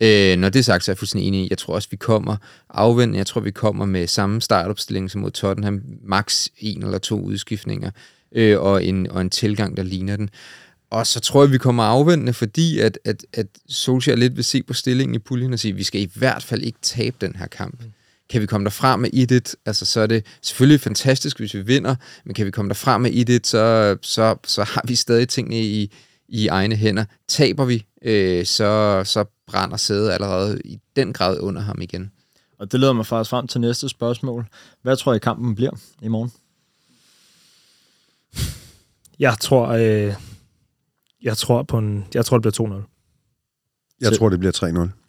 [SPEAKER 3] Øh, når det er sagt, så er jeg fuldstændig enig. Jeg tror også, vi kommer afvendt. Jeg tror, vi kommer med samme startopstilling som mod Tottenham. Max en eller to udskiftninger øh, og, en, og en tilgang, der ligner den. Og så tror jeg, vi kommer afvendende, fordi at, at, at Solskjaer lidt vil se på stillingen i puljen og sige, at vi skal i hvert fald ikke tabe den her kamp. kan vi komme derfra med 1-1, altså så er det selvfølgelig fantastisk, hvis vi vinder, men kan vi komme derfra med 1-1, så, så, så har vi stadig tingene i, i egne hænder. Taber vi, øh, så, så brænder sædet allerede i den grad under ham igen.
[SPEAKER 1] Og det leder mig faktisk frem til næste spørgsmål. Hvad tror I kampen bliver i morgen?
[SPEAKER 4] Jeg tror, øh, jeg tror på en, jeg tror, det bliver 2-0.
[SPEAKER 2] Jeg tror, det bliver 3-0.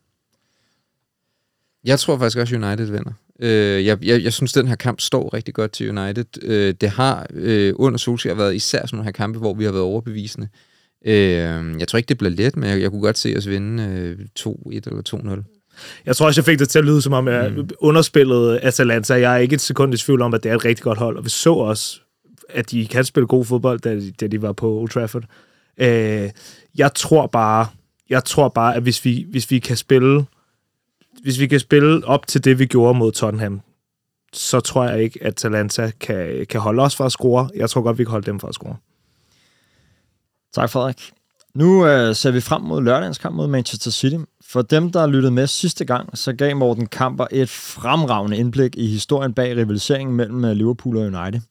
[SPEAKER 3] Jeg tror faktisk også, United vinder. Øh, jeg, jeg, jeg synes, den her kamp står rigtig godt til United. Øh, det har øh, under Solskjaer været især sådan nogle her kampe, hvor vi har været overbevisende. Øh, jeg tror ikke, det bliver let, men jeg, jeg kunne godt se os vinde øh, 2-1 eller 2-0.
[SPEAKER 4] Jeg tror også, jeg fik det til at lyde, som om jeg mm. underspillede Atalanta. Jeg er ikke et sekund i tvivl om, at det er et rigtig godt hold, og vi så også, at de kan spille god fodbold, da de, da de var på Old Trafford. Øh, jeg tror bare, jeg tror bare, at hvis vi, hvis vi kan spille hvis vi kan spille op til det, vi gjorde mod Tottenham, så tror jeg ikke, at Atalanta kan, kan holde os fra at score. Jeg tror godt, vi kan holde dem fra at score.
[SPEAKER 1] Tak, Frederik. Nu øh, ser vi frem mod lørdagens kamp mod Manchester City. For dem, der lyttede med sidste gang, så gav Morten Kamper et fremragende indblik i historien bag rivaliseringen mellem øh, Liverpool og United.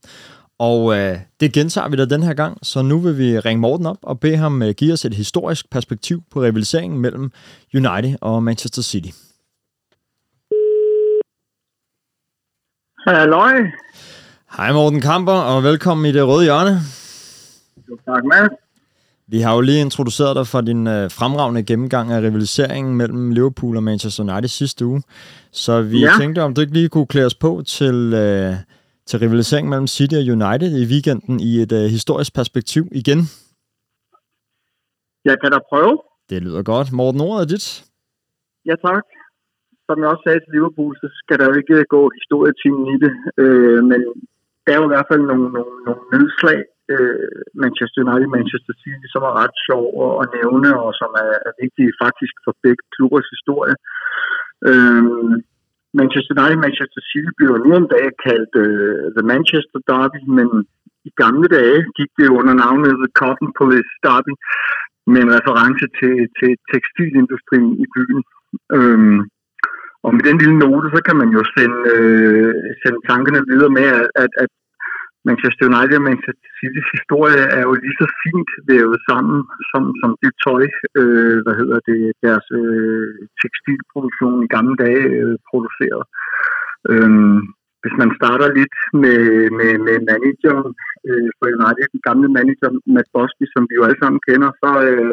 [SPEAKER 1] Og øh, det gentager vi da den her gang, så nu vil vi ringe Morten op og bede ham øh, give os et historisk perspektiv på rivaliseringen mellem United og Manchester City.
[SPEAKER 5] Halløj.
[SPEAKER 1] Hej Morten Kamper, og velkommen i det røde hjørne.
[SPEAKER 5] Jo, tak, Mads.
[SPEAKER 1] Vi har jo lige introduceret dig for din øh, fremragende gennemgang af rivaliseringen mellem Liverpool og Manchester United sidste uge. Så vi ja. tænkte, om du ikke lige kunne klæde os på til, øh, til rivaliseringen mellem City og United i weekenden i et øh, historisk perspektiv igen.
[SPEAKER 5] Jeg kan da prøve.
[SPEAKER 1] Det lyder godt. Morten, ordet er dit.
[SPEAKER 5] Ja, tak som jeg også sagde til Liverpool, så skal der jo ikke gå historietimen i det. Øh, men der er jo i hvert fald nogle, nogle, nogle nedslag, øh, Manchester United Manchester City, som er ret sjov at nævne, og som er, er vigtige faktisk for begge klubbers historie. Øh, Manchester United Manchester City bliver nu om dagen kaldt uh, The Manchester Derby, men i gamle dage gik det under navnet The Cotton Police Derby, med en reference til, til tekstilindustrien i byen. Øhm, og med den lille note, så kan man jo sende, øh, sende tankerne videre med, at, at, at Manchester United og Manchester City's historie er jo lige så fint vævet sammen, som, som det tøj, øh, hvad hedder det, deres øh, tekstilproduktion i gamle dage øh, produceret. Øhm, hvis man starter lidt med, med, med manageren øh, for United, den gamle manager Matt Bosby, som vi jo alle sammen kender, så øh,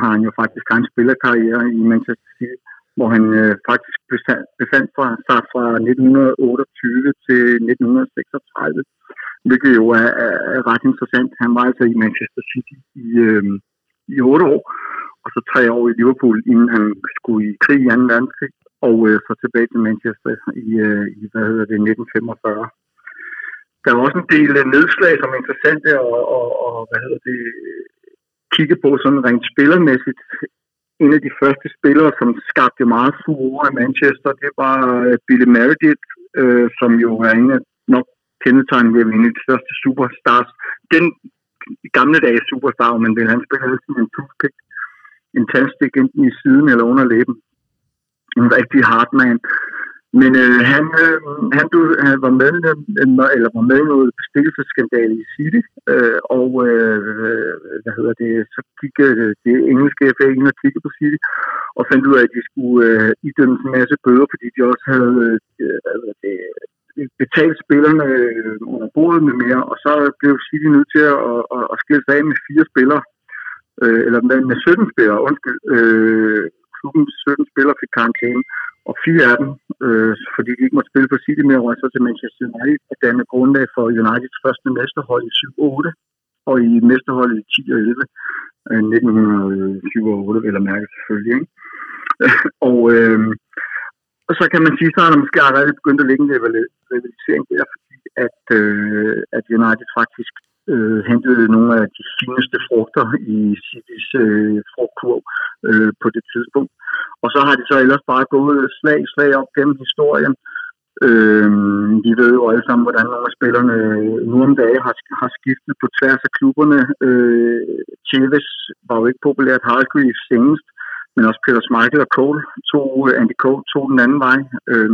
[SPEAKER 5] har han jo faktisk en spillerkarriere i Manchester City hvor han øh, faktisk befandt sig fra 1928 til 1936, hvilket jo er, er, er ret interessant. Han var altså i Manchester City i, øh, i 8 år, og så tre år i Liverpool, inden han skulle i krig i 2. verdenskrig, og øh, så tilbage til Manchester i, øh, i hvad hedder det, 1945. Der er også en del øh, nedslag, som er interessante og, og, og hvad hedder det, kigge på sådan rent spillermæssigt en af de første spillere, som skabte meget furore i Manchester, det var øh, Billy Meredith, øh, som jo er en af nok kendetegnet ved at vinde de største superstars. Den gamle dage superstar, men vil han spille altid en toothpick, en tandstik enten i siden eller under læben. En rigtig hard man. Men øh, han, øh, han, du, han øh, var med, øh, eller var med i noget bestikkelseskandale i City, øh, og øh, hvad hedder det, så gik øh, det engelske FA ind og kiggede på City, og fandt ud af, at de skulle øh, idømme en masse bøder, fordi de også havde øh, øh, betalt spillerne øh, under bordet med mere, og så blev City nødt til at, at, at skille sig af med fire spillere, øh, eller med, med 17 spillere, undskyld, øh, klubbens 17 spillere fik karantæne, og fire af dem, øh, fordi de ikke måtte spille for City mere, og så til Manchester United, at danne grundlag for Uniteds første mesterhold i 7-8, og i mesterholdet i 10 og 11, øh, 1907 eller mærke selvfølgelig. Ikke? og, øh, og så kan man sige, så har der måske allerede begyndt at ligge en rivalisering der, fordi at, øh, at United faktisk øh, hentede nogle af de fineste frugter i Citys øh, frugtkurv øh, på det tidspunkt. Og så har de så ellers bare gået slag i slag op gennem historien. Øh, vi ved jo alle sammen, hvordan nogle af spillerne øh, nu om dagen har, har skiftet på tværs af klubberne. Øh, Chavez var jo ikke populært, Hargreaves senest, men også Peter Schmeichel og Cole tog, øh, Andy Cole tog den anden vej. Øh,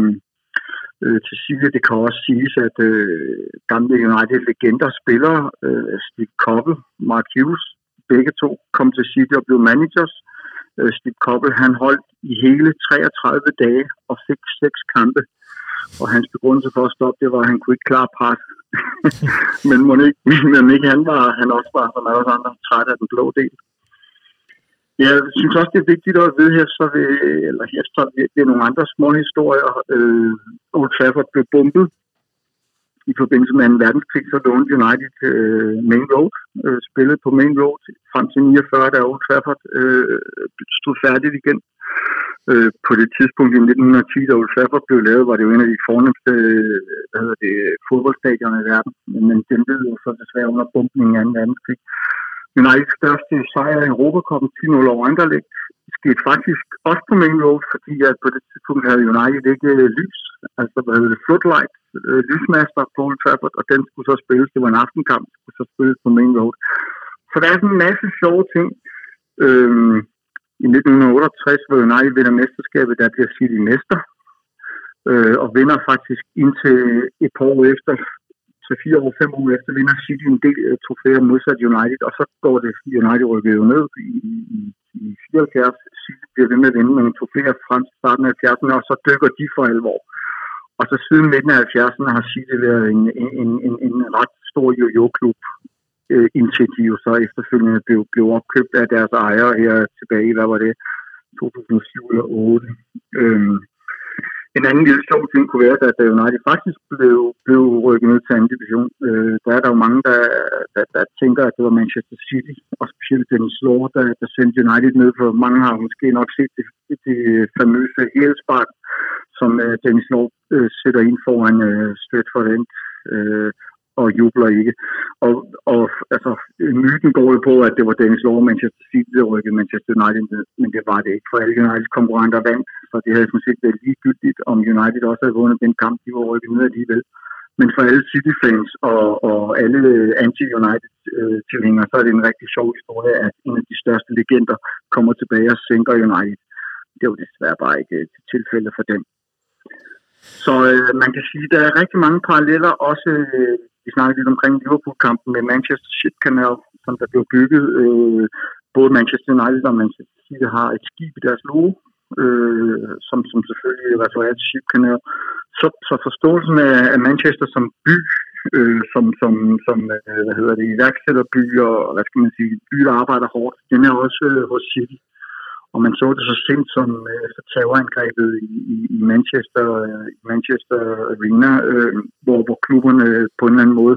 [SPEAKER 5] øh, til City. Det kan også siges, at øh, gamle United-legender spillere, øh, Steve Koppel, Mark Hughes, begge to kom til City og blev managers. Øh, Steve Koppel, han holdt i hele 33 dage og fik seks kampe. Og hans begrundelse for at stoppe, det var, at han kunne ikke klare pres. men må ikke, men ikke han var, han også var, som alle andre, træt af den blå del. Jeg synes også, det er vigtigt at vide her, så vi, eller her, så det er nogle andre små historier. Øh, Old Trafford blev bombet i forbindelse med en verdenskrig, så lånte United øh, Main Road, øh, spillet på Main Road frem til 49, da Old Trafford øh, stod færdigt igen. Øh, på det tidspunkt i 1910, da Old Trafford blev lavet, var det jo en af de fornemmeste øh, hvad hedder det, fodboldstadioner i verden. Men den blev jo så desværre under bumpningen af 2. verdenskrig. Uniteds største sejr i Europacupen 10-0 over Anderlecht. Skete faktisk også på Main Road, fordi at på det tidspunkt havde United ikke øh, lys, altså hvad hedder det, floodlight, øh, lysmaster på Old Trafford, og den skulle så spilles, det var en aftenkamp, skulle så spilles på Main Road. Så der er sådan en masse sjove ting. Øhm, I 1968, hvor United vinder mesterskabet, der bliver City mester, øh, og vinder faktisk indtil et par år efter, til fire år, 5 år efter, vinder City en del uh, trofæer modsat United, og så går det United rykker jo ned i, i, i 74. City bliver ved med at vinde nogle trofæer frem til starten af 70'erne, og så dykker de for alvor. Og så siden midten af 70'erne har City været en, en, en, en ret stor jojo-klub, øh, indtil de jo så efterfølgende blev, blev opkøbt af deres ejere her tilbage, hvad var det, 2007 eller 2008. Øhm, en anden lille sjov ting kunne være, at da United faktisk blev, blev rykket ned til anden division, øh, der er der jo mange, der, der, der tænker, at det var Manchester City, og specielt Dennis Law, der, der sendte United ned, for mange har måske nok set det, det famøse hælspark, som øh, Dennis Law øh, sætter ind foran øh, Stratford End. Øh, og jubler ikke. Og, og altså, myten går jo på, at det var Dennis Lohr Manchester City, der rykkede Manchester United ned, men det var det ikke, for alle Uniteds konkurrenter vandt, så det havde sådan set været ligegyldigt, om United også havde vundet den kamp, de var rykket ned alligevel. Men for alle City-fans og, og alle anti-United-tilhængere, så er det en rigtig sjov historie, at en af de største legender kommer tilbage og sænker United. Det var desværre bare ikke et tilfælde for dem. Så øh, man kan sige, at der er rigtig mange paralleller, også øh, vi snakkede lidt omkring Liverpool-kampen med Manchester Ship Canal, som der blev bygget. Øh, både Manchester United og Manchester City har et skib i deres logo, øh, som, som selvfølgelig refererer til Ship Canal. Så, så forståelsen af, af Manchester som by, øh, som, som, som øh, hvad hedder det, iværksætterby og hvad skal man sige, by, der arbejder hårdt, den er også øh, hos City. Og man så det så sent som øh, terrorangrebet i, i, i Manchester, øh, i Manchester Arena, øh, hvor, hvor klubberne på en eller anden måde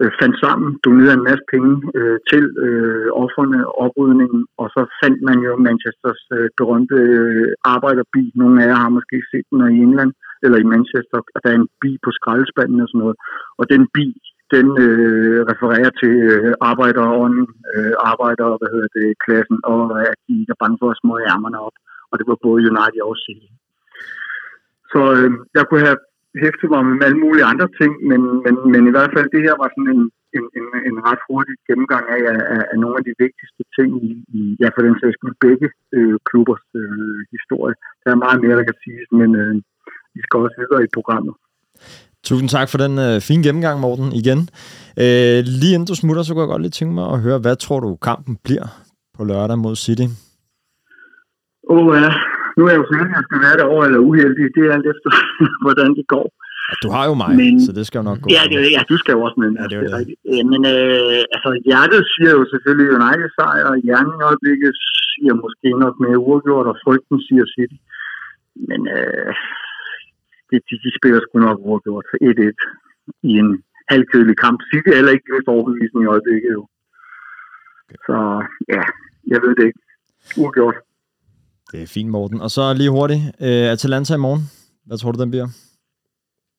[SPEAKER 5] øh, fandt sammen, donerede en masse penge øh, til øh, offerne, oprydningen, og så fandt man jo Manchesters øh, berømte øh, arbejderbi. Nogle af jer har måske set den i England, eller i Manchester, og der er en bi på skraldespanden og sådan noget. Og den bi, den øh, refererer til øh, arbejderånden, øh, arbejder, hvad hedder det, klassen, og at de er bange for at små ærmerne op. Og det var både United og City. Så øh, jeg kunne have hæftet mig med alle mulige andre ting, men, men, men i hvert fald det her var sådan en, en, en, en ret hurtig gennemgang af, af, af nogle af de vigtigste ting i, i ja, for den sags skyld begge øh, klubbers øh, historie. Der er meget mere, der kan siges, men øh, vi skal også videre i programmet.
[SPEAKER 1] Tusind tak for den øh, fine gennemgang, Morten, igen. Øh, lige inden du smutter, så kunne jeg godt lige tænke mig at høre, hvad tror du kampen bliver på lørdag mod City?
[SPEAKER 5] Åh oh, ja, nu er jeg jo sikker, at jeg skal være derovre eller uheldig. Det er alt efter, hvordan det går.
[SPEAKER 1] Ja, du har jo mig, men, så det skal jo nok gå.
[SPEAKER 5] Ja, det, ja du skal jo også med.
[SPEAKER 1] Ja, det er
[SPEAKER 5] det. Ja, men øh, altså, hjertet siger jo selvfølgelig United sejr, og hjernen i øjeblikket siger måske nok mere uafgjort, og frygten siger City. Men øh, de, de, de spiller sgu nok uafgjort for 1-1 i en halvkedelig kamp. Er heller ikke just overbevisende i øjeblikket jo. Så ja, jeg ved det ikke. Uafgjort.
[SPEAKER 1] Det er fint, Morten. Og så lige hurtigt, øh, Atalanta i morgen. Hvad tror du, den bliver?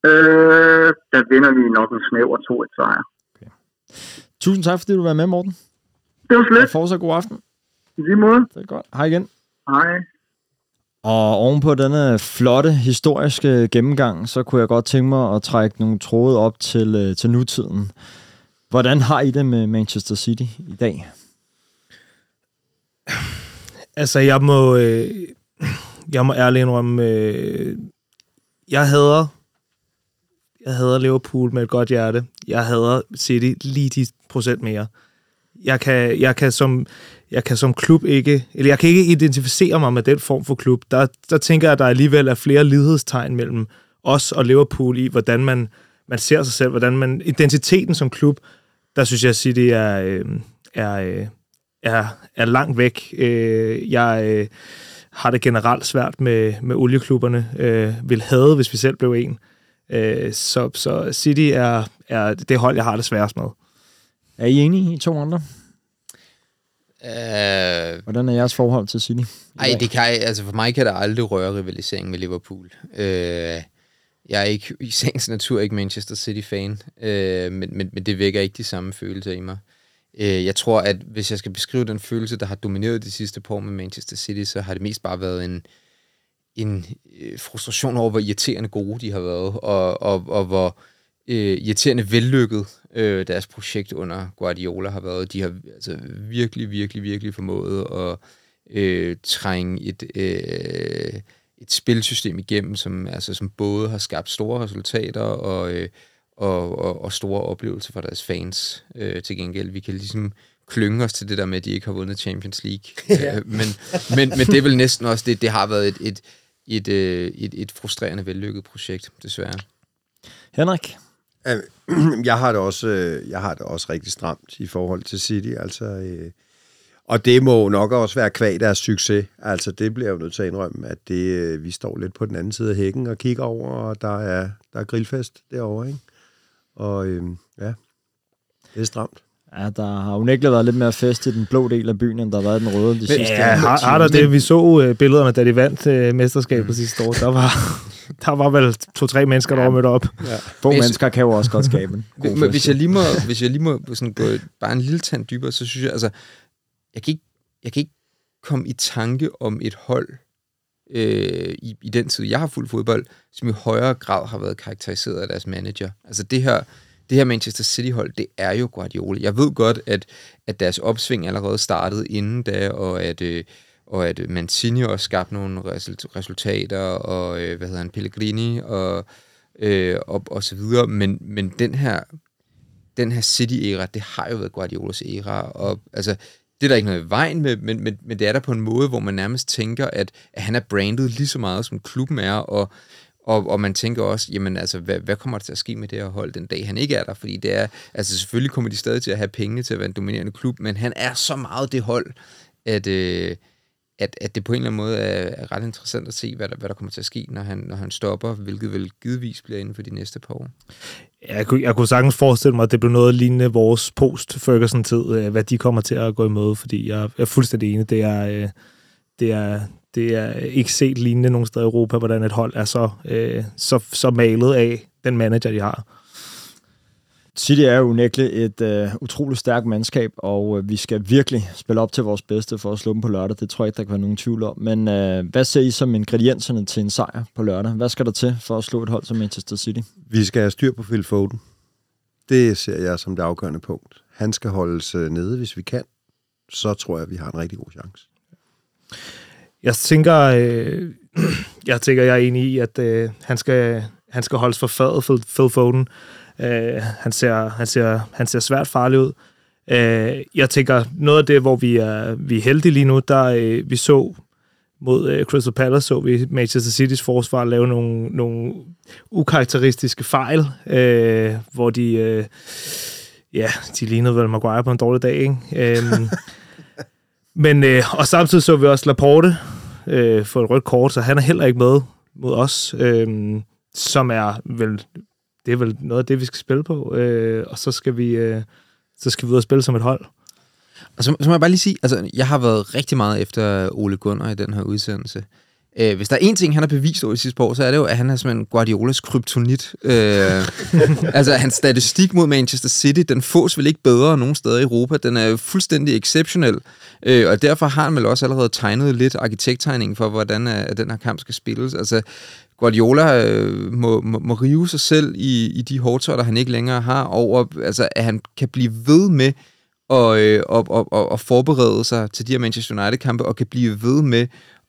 [SPEAKER 5] Øh, der vinder vi nok en snæver 2-1 sejr. Okay.
[SPEAKER 1] Tusind tak, fordi du var med, Morten.
[SPEAKER 5] Det var slet.
[SPEAKER 1] Og fortsat god aften.
[SPEAKER 5] I lige måde.
[SPEAKER 1] Det er godt. Hej igen.
[SPEAKER 5] Hej.
[SPEAKER 1] Og ovenpå denne flotte historiske gennemgang, så kunne jeg godt tænke mig at trække nogle tråde op til, øh, til nutiden. Hvordan har I det med Manchester City i dag?
[SPEAKER 4] Altså, jeg må, øh, jeg må ærligt indrømme, øh, jeg hader jeg hader Liverpool med et godt hjerte. Jeg hader City lige de procent mere. Jeg kan, jeg kan som jeg kan som klub ikke, eller jeg kan ikke identificere mig med den form for klub. Der, der tænker jeg, at der alligevel er flere lighedstegn mellem os og Liverpool i, hvordan man, man ser sig selv, hvordan man, identiteten som klub, der synes jeg, City er, øh, er, øh, er, er langt væk. Øh, jeg har det generelt svært med, med olieklubberne. Vil have, hvis vi selv blev en. Så, så City er, er det hold, jeg har det sværest med.
[SPEAKER 1] Er I enige i to andre?
[SPEAKER 3] Uh,
[SPEAKER 1] Hvordan er jeres forhold til City?
[SPEAKER 3] Ej, det kan, altså for mig kan der aldrig røre rivalisering med Liverpool. Uh, jeg er ikke i sagens natur ikke Manchester City-fan, uh, men, men, men det vækker ikke de samme følelser i mig. Uh, jeg tror, at hvis jeg skal beskrive den følelse, der har domineret de sidste par år med Manchester City, så har det mest bare været en, en frustration over, hvor irriterende gode de har været, og, og, og hvor øh, irriterende vellykket øh, deres projekt under Guardiola har været. De har altså, virkelig, virkelig, virkelig formået at øh, trænge et, øh, et spilsystem igennem, som, altså, som både har skabt store resultater og, øh, og, og, og store oplevelser for deres fans øh, til gengæld. Vi kan ligesom klynge os til det der med, at de ikke har vundet Champions League. ja. øh, men, men, men det er vel næsten også det, det har været et, et, et, øh, et, et frustrerende vellykket projekt, desværre.
[SPEAKER 1] Henrik?
[SPEAKER 2] Jeg har det også, øh, jeg har det også rigtig stramt i forhold til City, altså... Øh, og det må nok også være kvad deres succes. Altså, det bliver jo nødt til at indrømme, at det, øh, vi står lidt på den anden side af hækken og kigger over, og der er, der er grillfest derovre, ikke? Og øhm, ja, det er stramt.
[SPEAKER 1] Ja, der har unægteligt været lidt mere fest i den blå del af byen, end der har været i den røde de sidste
[SPEAKER 4] Ja, har, har der det? Vi så uh, billederne, da de vandt uh, mesterskabet mm. sidste år. Der var, der var vel to-tre mennesker, der var mødt op.
[SPEAKER 1] Ja. Få mennesker kan jo også godt skabe en god
[SPEAKER 3] Men hvis jeg lige må, hvis jeg lige må sådan gå bare en lille tand dybere, så synes jeg, altså, jeg kan ikke, jeg kan ikke komme i tanke om et hold øh, i, i den tid, jeg har fuldt fodbold, som i højere grad har været karakteriseret af deres manager. Altså det her, det her Manchester City-hold, det er jo Guardiola. Jeg ved godt, at, at deres opsving allerede startede inden da, og at, øh, og at Mancini også skabte nogle resultater, og øh, hvad hedder han, Pellegrini, og, øh, og, og så videre. Men, men den her, den her City-æra, det har jo været Guardiolas æra, og altså, det er der ikke noget i vejen med, men, men, men det er der på en måde, hvor man nærmest tænker, at, at han er brandet lige så meget, som klubben er, og, og, og man tænker også, jamen altså, hvad, hvad kommer der til at ske med det her hold den dag, han ikke er der? Fordi det er, altså selvfølgelig kommer de stadig til at have penge til at være en dominerende klub, men han er så meget det hold, at, øh, at, at det på en eller anden måde er, er ret interessant at se, hvad der, hvad der kommer til at ske, når han, når han stopper, hvilket vel givetvis bliver inden for de næste par år.
[SPEAKER 4] Jeg kunne, jeg kunne sagtens forestille mig, at det blev noget lignende vores post-Ferguson-tid, øh, hvad de kommer til at gå imod, fordi jeg er fuldstændig enig. Det er, øh, det er, det er ikke set lignende nogen steder i Europa, hvordan et hold er så, øh, så, så malet af den manager, de har.
[SPEAKER 1] City er jo unægteligt et øh, utroligt stærkt mandskab, og øh, vi skal virkelig spille op til vores bedste for at slå dem på lørdag. Det tror jeg ikke, der kan være nogen tvivl om. Men øh, hvad ser I som ingredienserne til en sejr på lørdag? Hvad skal der til for at slå et hold som Manchester City?
[SPEAKER 2] Vi skal have styr på Phil Foden. Det ser jeg som det afgørende punkt. Han skal holdes øh, nede, hvis vi kan. Så tror jeg, vi har en rigtig god chance.
[SPEAKER 4] Jeg tænker, øh, jeg tænker, jeg er enig i, at øh, han, skal, han skal holdes for fadet, Phil, Phil Foden. Øh, han, ser, han, ser, han ser svært farlig ud. Øh, jeg tænker, noget af det, hvor vi er, vi er heldige lige nu, der øh, vi så mod øh, Crystal Palace, så vi Manchester City's forsvar lave nogle, nogle ukarakteristiske fejl, øh, hvor de, øh, ja, de lignede vel Maguire på en dårlig dag, ikke? Øh, men, øh, og samtidig så vi også Laporte øh, få et rødt kort, så han er heller ikke med mod os, øh, som er vel, det er vel noget af det, vi skal spille på, øh, og så skal vi, øh, så skal vi ud og spille som et hold.
[SPEAKER 3] Og så, så må jeg bare lige sige, altså, jeg har været rigtig meget efter Ole Gunnar i den her udsendelse. Øh, hvis der er én ting, han har bevist over de sidste par år, så er det jo, at han er simpelthen Guardiolas kryptonit. Øh, altså, hans statistik mod Manchester City, den fås vel ikke bedre nogen steder i Europa. Den er fuldstændig exceptionel. Øh, og derfor har han vel også allerede tegnet lidt arkitekttegningen for, hvordan uh, den her kamp skal spilles. Altså, Guardiola øh, må, må, må rive sig selv i, i de hårdtøjer, han ikke længere har, over altså, at han kan blive ved med at, øh, og, og, og, og forberede sig til de her Manchester United-kampe, og kan blive ved med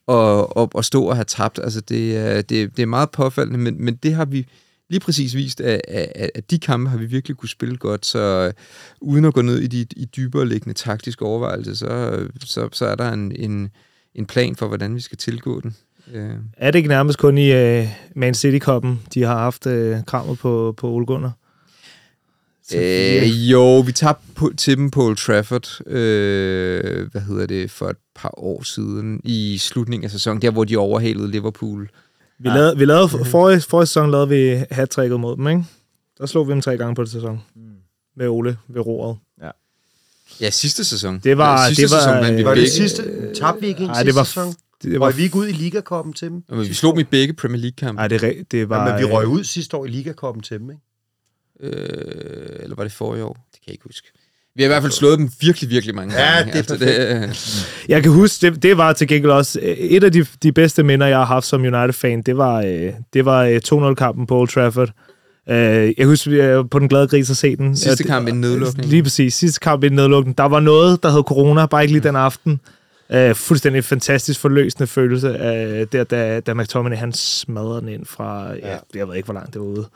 [SPEAKER 3] at, og, og stå og have tabt. Altså, det, det, det er meget påfaldende, men, men det har vi lige præcis vist, at, at, at de kampe har vi virkelig kunne spille godt, så øh, uden at gå ned i de i dybere liggende taktiske overvejelser, så, øh, så, så er der en, en, en plan for, hvordan vi skal tilgå den. Øh.
[SPEAKER 4] Er det ikke nærmest kun i uh, Man City-koppen, de har haft uh, krammet på, på Ole Gunnar?
[SPEAKER 3] Øh, jo, vi tabte på, til dem på Old Trafford, øh, hvad hedder det, for et par år siden, i slutningen af sæsonen, der hvor de overhalede Liverpool.
[SPEAKER 4] Vi lavede, vi lavede forrige, forrige sæson lavede vi hat mod dem, ikke? Der slog vi dem tre gange på det sæson. Mm. Med Ole ved roret.
[SPEAKER 3] Ja. Ja, sidste sæson.
[SPEAKER 4] Det var...
[SPEAKER 3] Ja, sidste
[SPEAKER 4] det var,
[SPEAKER 3] sæson, men vi
[SPEAKER 2] Var det
[SPEAKER 3] begge,
[SPEAKER 2] sidste? Tabte vi ikke en
[SPEAKER 4] Ej,
[SPEAKER 2] sidste
[SPEAKER 4] det var-
[SPEAKER 2] sæson?
[SPEAKER 4] det var,
[SPEAKER 2] Røg vi ikke ud i Ligakoppen til dem?
[SPEAKER 3] men vi slog dem i begge Premier League-kampe.
[SPEAKER 4] Ej, det, er det var...
[SPEAKER 2] Ja, men vi
[SPEAKER 4] øh,
[SPEAKER 2] røg ud sidste år i Ligakoppen til dem, ikke?
[SPEAKER 3] Øh, eller var det forrige år? Det kan jeg ikke huske. Vi har i hvert fald slået dem virkelig, virkelig mange
[SPEAKER 2] Ja,
[SPEAKER 3] gange.
[SPEAKER 2] det er
[SPEAKER 3] Altså, det,
[SPEAKER 4] Jeg kan huske, det, det var til gengæld også øh, et af de, de bedste minder, jeg har haft som United-fan. Det var, øh, det var øh, 2-0-kampen på Old Trafford. Jeg husker, vi er på den glade gris at se den.
[SPEAKER 3] Sidste kamp inden nedlukningen.
[SPEAKER 4] Lige præcis. Sidste kamp inden nedlukningen. Der var noget, der hed corona, bare ikke lige den aften. Øh, fuldstændig fantastisk forløsende følelse af der, da, da McTominay han smadrede den ind fra, ja,
[SPEAKER 2] Ja.
[SPEAKER 4] jeg ved ikke, hvor langt det var ude.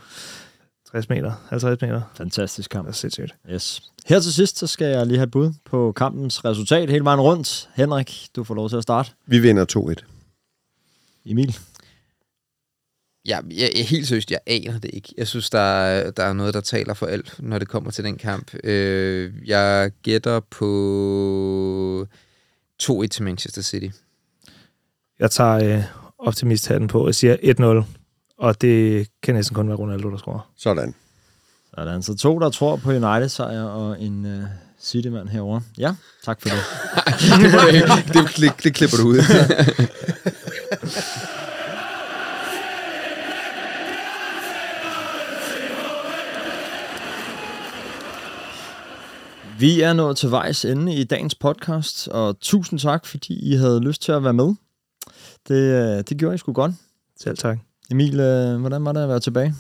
[SPEAKER 4] 60 meter, 50 meter.
[SPEAKER 1] Fantastisk kamp.
[SPEAKER 4] Det er sindssygt.
[SPEAKER 1] Yes. Her til sidst, så skal jeg lige have et bud på kampens resultat hele vejen rundt. Henrik, du får lov til at starte.
[SPEAKER 2] Vi vinder 2-1.
[SPEAKER 1] Emil.
[SPEAKER 3] Ja, jeg, jeg, helt seriøst, jeg aner det ikke. Jeg synes, der er, der er noget, der taler for alt, når det kommer til den kamp. Øh, jeg gætter på 2-1 til Manchester City.
[SPEAKER 4] Jeg tager øh, optimisthatten på og siger 1-0. Og det kan næsten kun være Ronaldo, der scorer.
[SPEAKER 2] Sådan.
[SPEAKER 1] Sådan, så to, der tror på United-sejr, og en uh, City-mand herovre. Ja, tak for det.
[SPEAKER 3] det, det, det, det klipper du ud.
[SPEAKER 1] Vi er nået til vejs ende i dagens podcast, og tusind tak, fordi I havde lyst til at være med. Det, øh, det gjorde I sgu godt.
[SPEAKER 4] Selv tak.
[SPEAKER 1] Emil, øh, hvordan var det at være tilbage?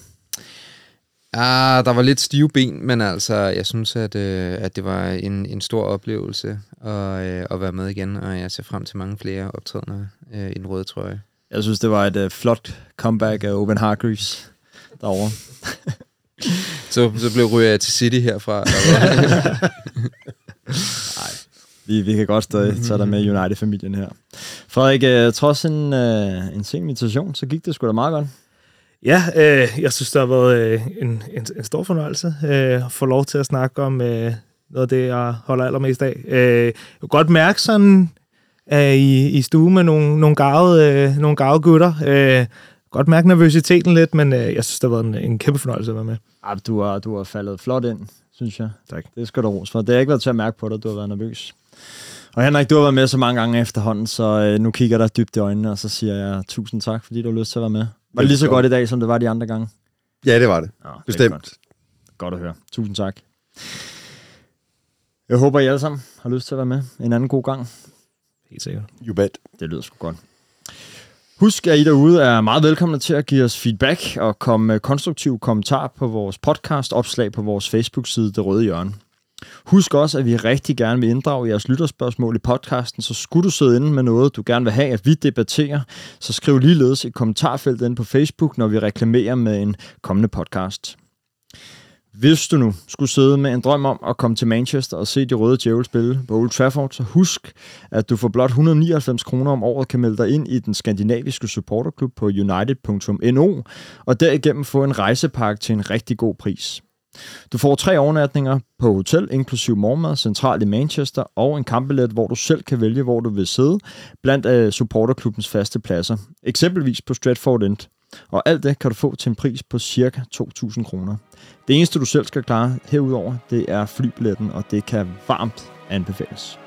[SPEAKER 3] Ah, der var lidt stive ben, men altså, jeg synes, at, øh, at det var en, en stor oplevelse at, øh, at være med igen, og jeg ser frem til mange flere optrædener øh, i den røde trøje.
[SPEAKER 1] Jeg synes, det var et uh, flot comeback af Open Hargreaves derovre.
[SPEAKER 3] Så, så blev ryger jeg til City herfra.
[SPEAKER 1] Vi, vi kan godt stadig tage dig med United-familien her. Frederik, øh, trods en, øh, en sen invitation, så gik det sgu da meget godt.
[SPEAKER 4] Ja, øh, jeg synes, det har været øh, en, en, en stor fornøjelse øh, at få lov til at snakke om øh, noget af det, jeg holder allermest af. Øh, jeg kan godt mærke sådan øh, i, i stue med nogle, nogle gavede, øh, nogle gavede gutter. Øh, godt mærke nervøsiteten lidt, men øh, jeg synes, det har været en, en kæmpe fornøjelse at være med.
[SPEAKER 1] Ej, du, har, du har faldet flot ind, synes jeg.
[SPEAKER 4] Tak.
[SPEAKER 1] Det skal du ros for. Det har ikke været til at mærke på dig, du har været nervøs. Og Henrik, du har været med så mange gange efterhånden, så øh, nu kigger dig dybt i øjnene, og så siger jeg tusind tak, fordi du har lyst til at være med. Var det lige så godt i dag, som det var de andre gange?
[SPEAKER 2] Ja, det var det.
[SPEAKER 1] Ja, det er
[SPEAKER 2] Bestemt.
[SPEAKER 1] Godt. godt at høre. Tusind tak. Jeg håber, I alle sammen har lyst til at være med en anden god gang.
[SPEAKER 4] Helt sikkert.
[SPEAKER 2] You bet.
[SPEAKER 1] Det lyder sgu godt. Husk, at I derude er meget velkomne til at give os feedback og komme med konstruktive kommentarer på vores podcast opslag på vores Facebook-side Det Røde Hjørne. Husk også, at vi rigtig gerne vil inddrage jeres lytterspørgsmål i podcasten, så skulle du sidde inde med noget, du gerne vil have, at vi debatterer, så skriv ligeledes i kommentarfeltet ind på Facebook, når vi reklamerer med en kommende podcast. Hvis du nu skulle sidde med en drøm om at komme til Manchester og se de røde djævel spille på Old Trafford, så husk, at du for blot 199 kroner om året kan melde dig ind i den skandinaviske supporterklub på united.no, og derigennem få en rejsepakke til en rigtig god pris. Du får tre overnatninger på hotel, inklusiv morgenmad, centralt i Manchester, og en kampbillet, hvor du selv kan vælge, hvor du vil sidde, blandt uh, supporterklubbens faste pladser, eksempelvis på Stratford End. Og alt det kan du få til en pris på ca. 2.000 kroner. Det eneste, du selv skal klare herudover, det er flybilletten, og det kan varmt anbefales.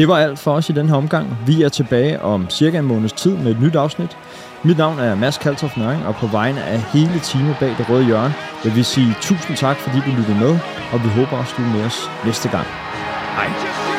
[SPEAKER 1] Det var alt for os i den her omgang. Vi er tilbage om cirka en måneds tid med et nyt afsnit. Mit navn er Mads Kaltoff Nøring, og på vegne af hele teamet bag det røde hjørne, vil vi sige tusind tak, fordi du lyttede med, og vi håber også, du er med os næste gang. Hej.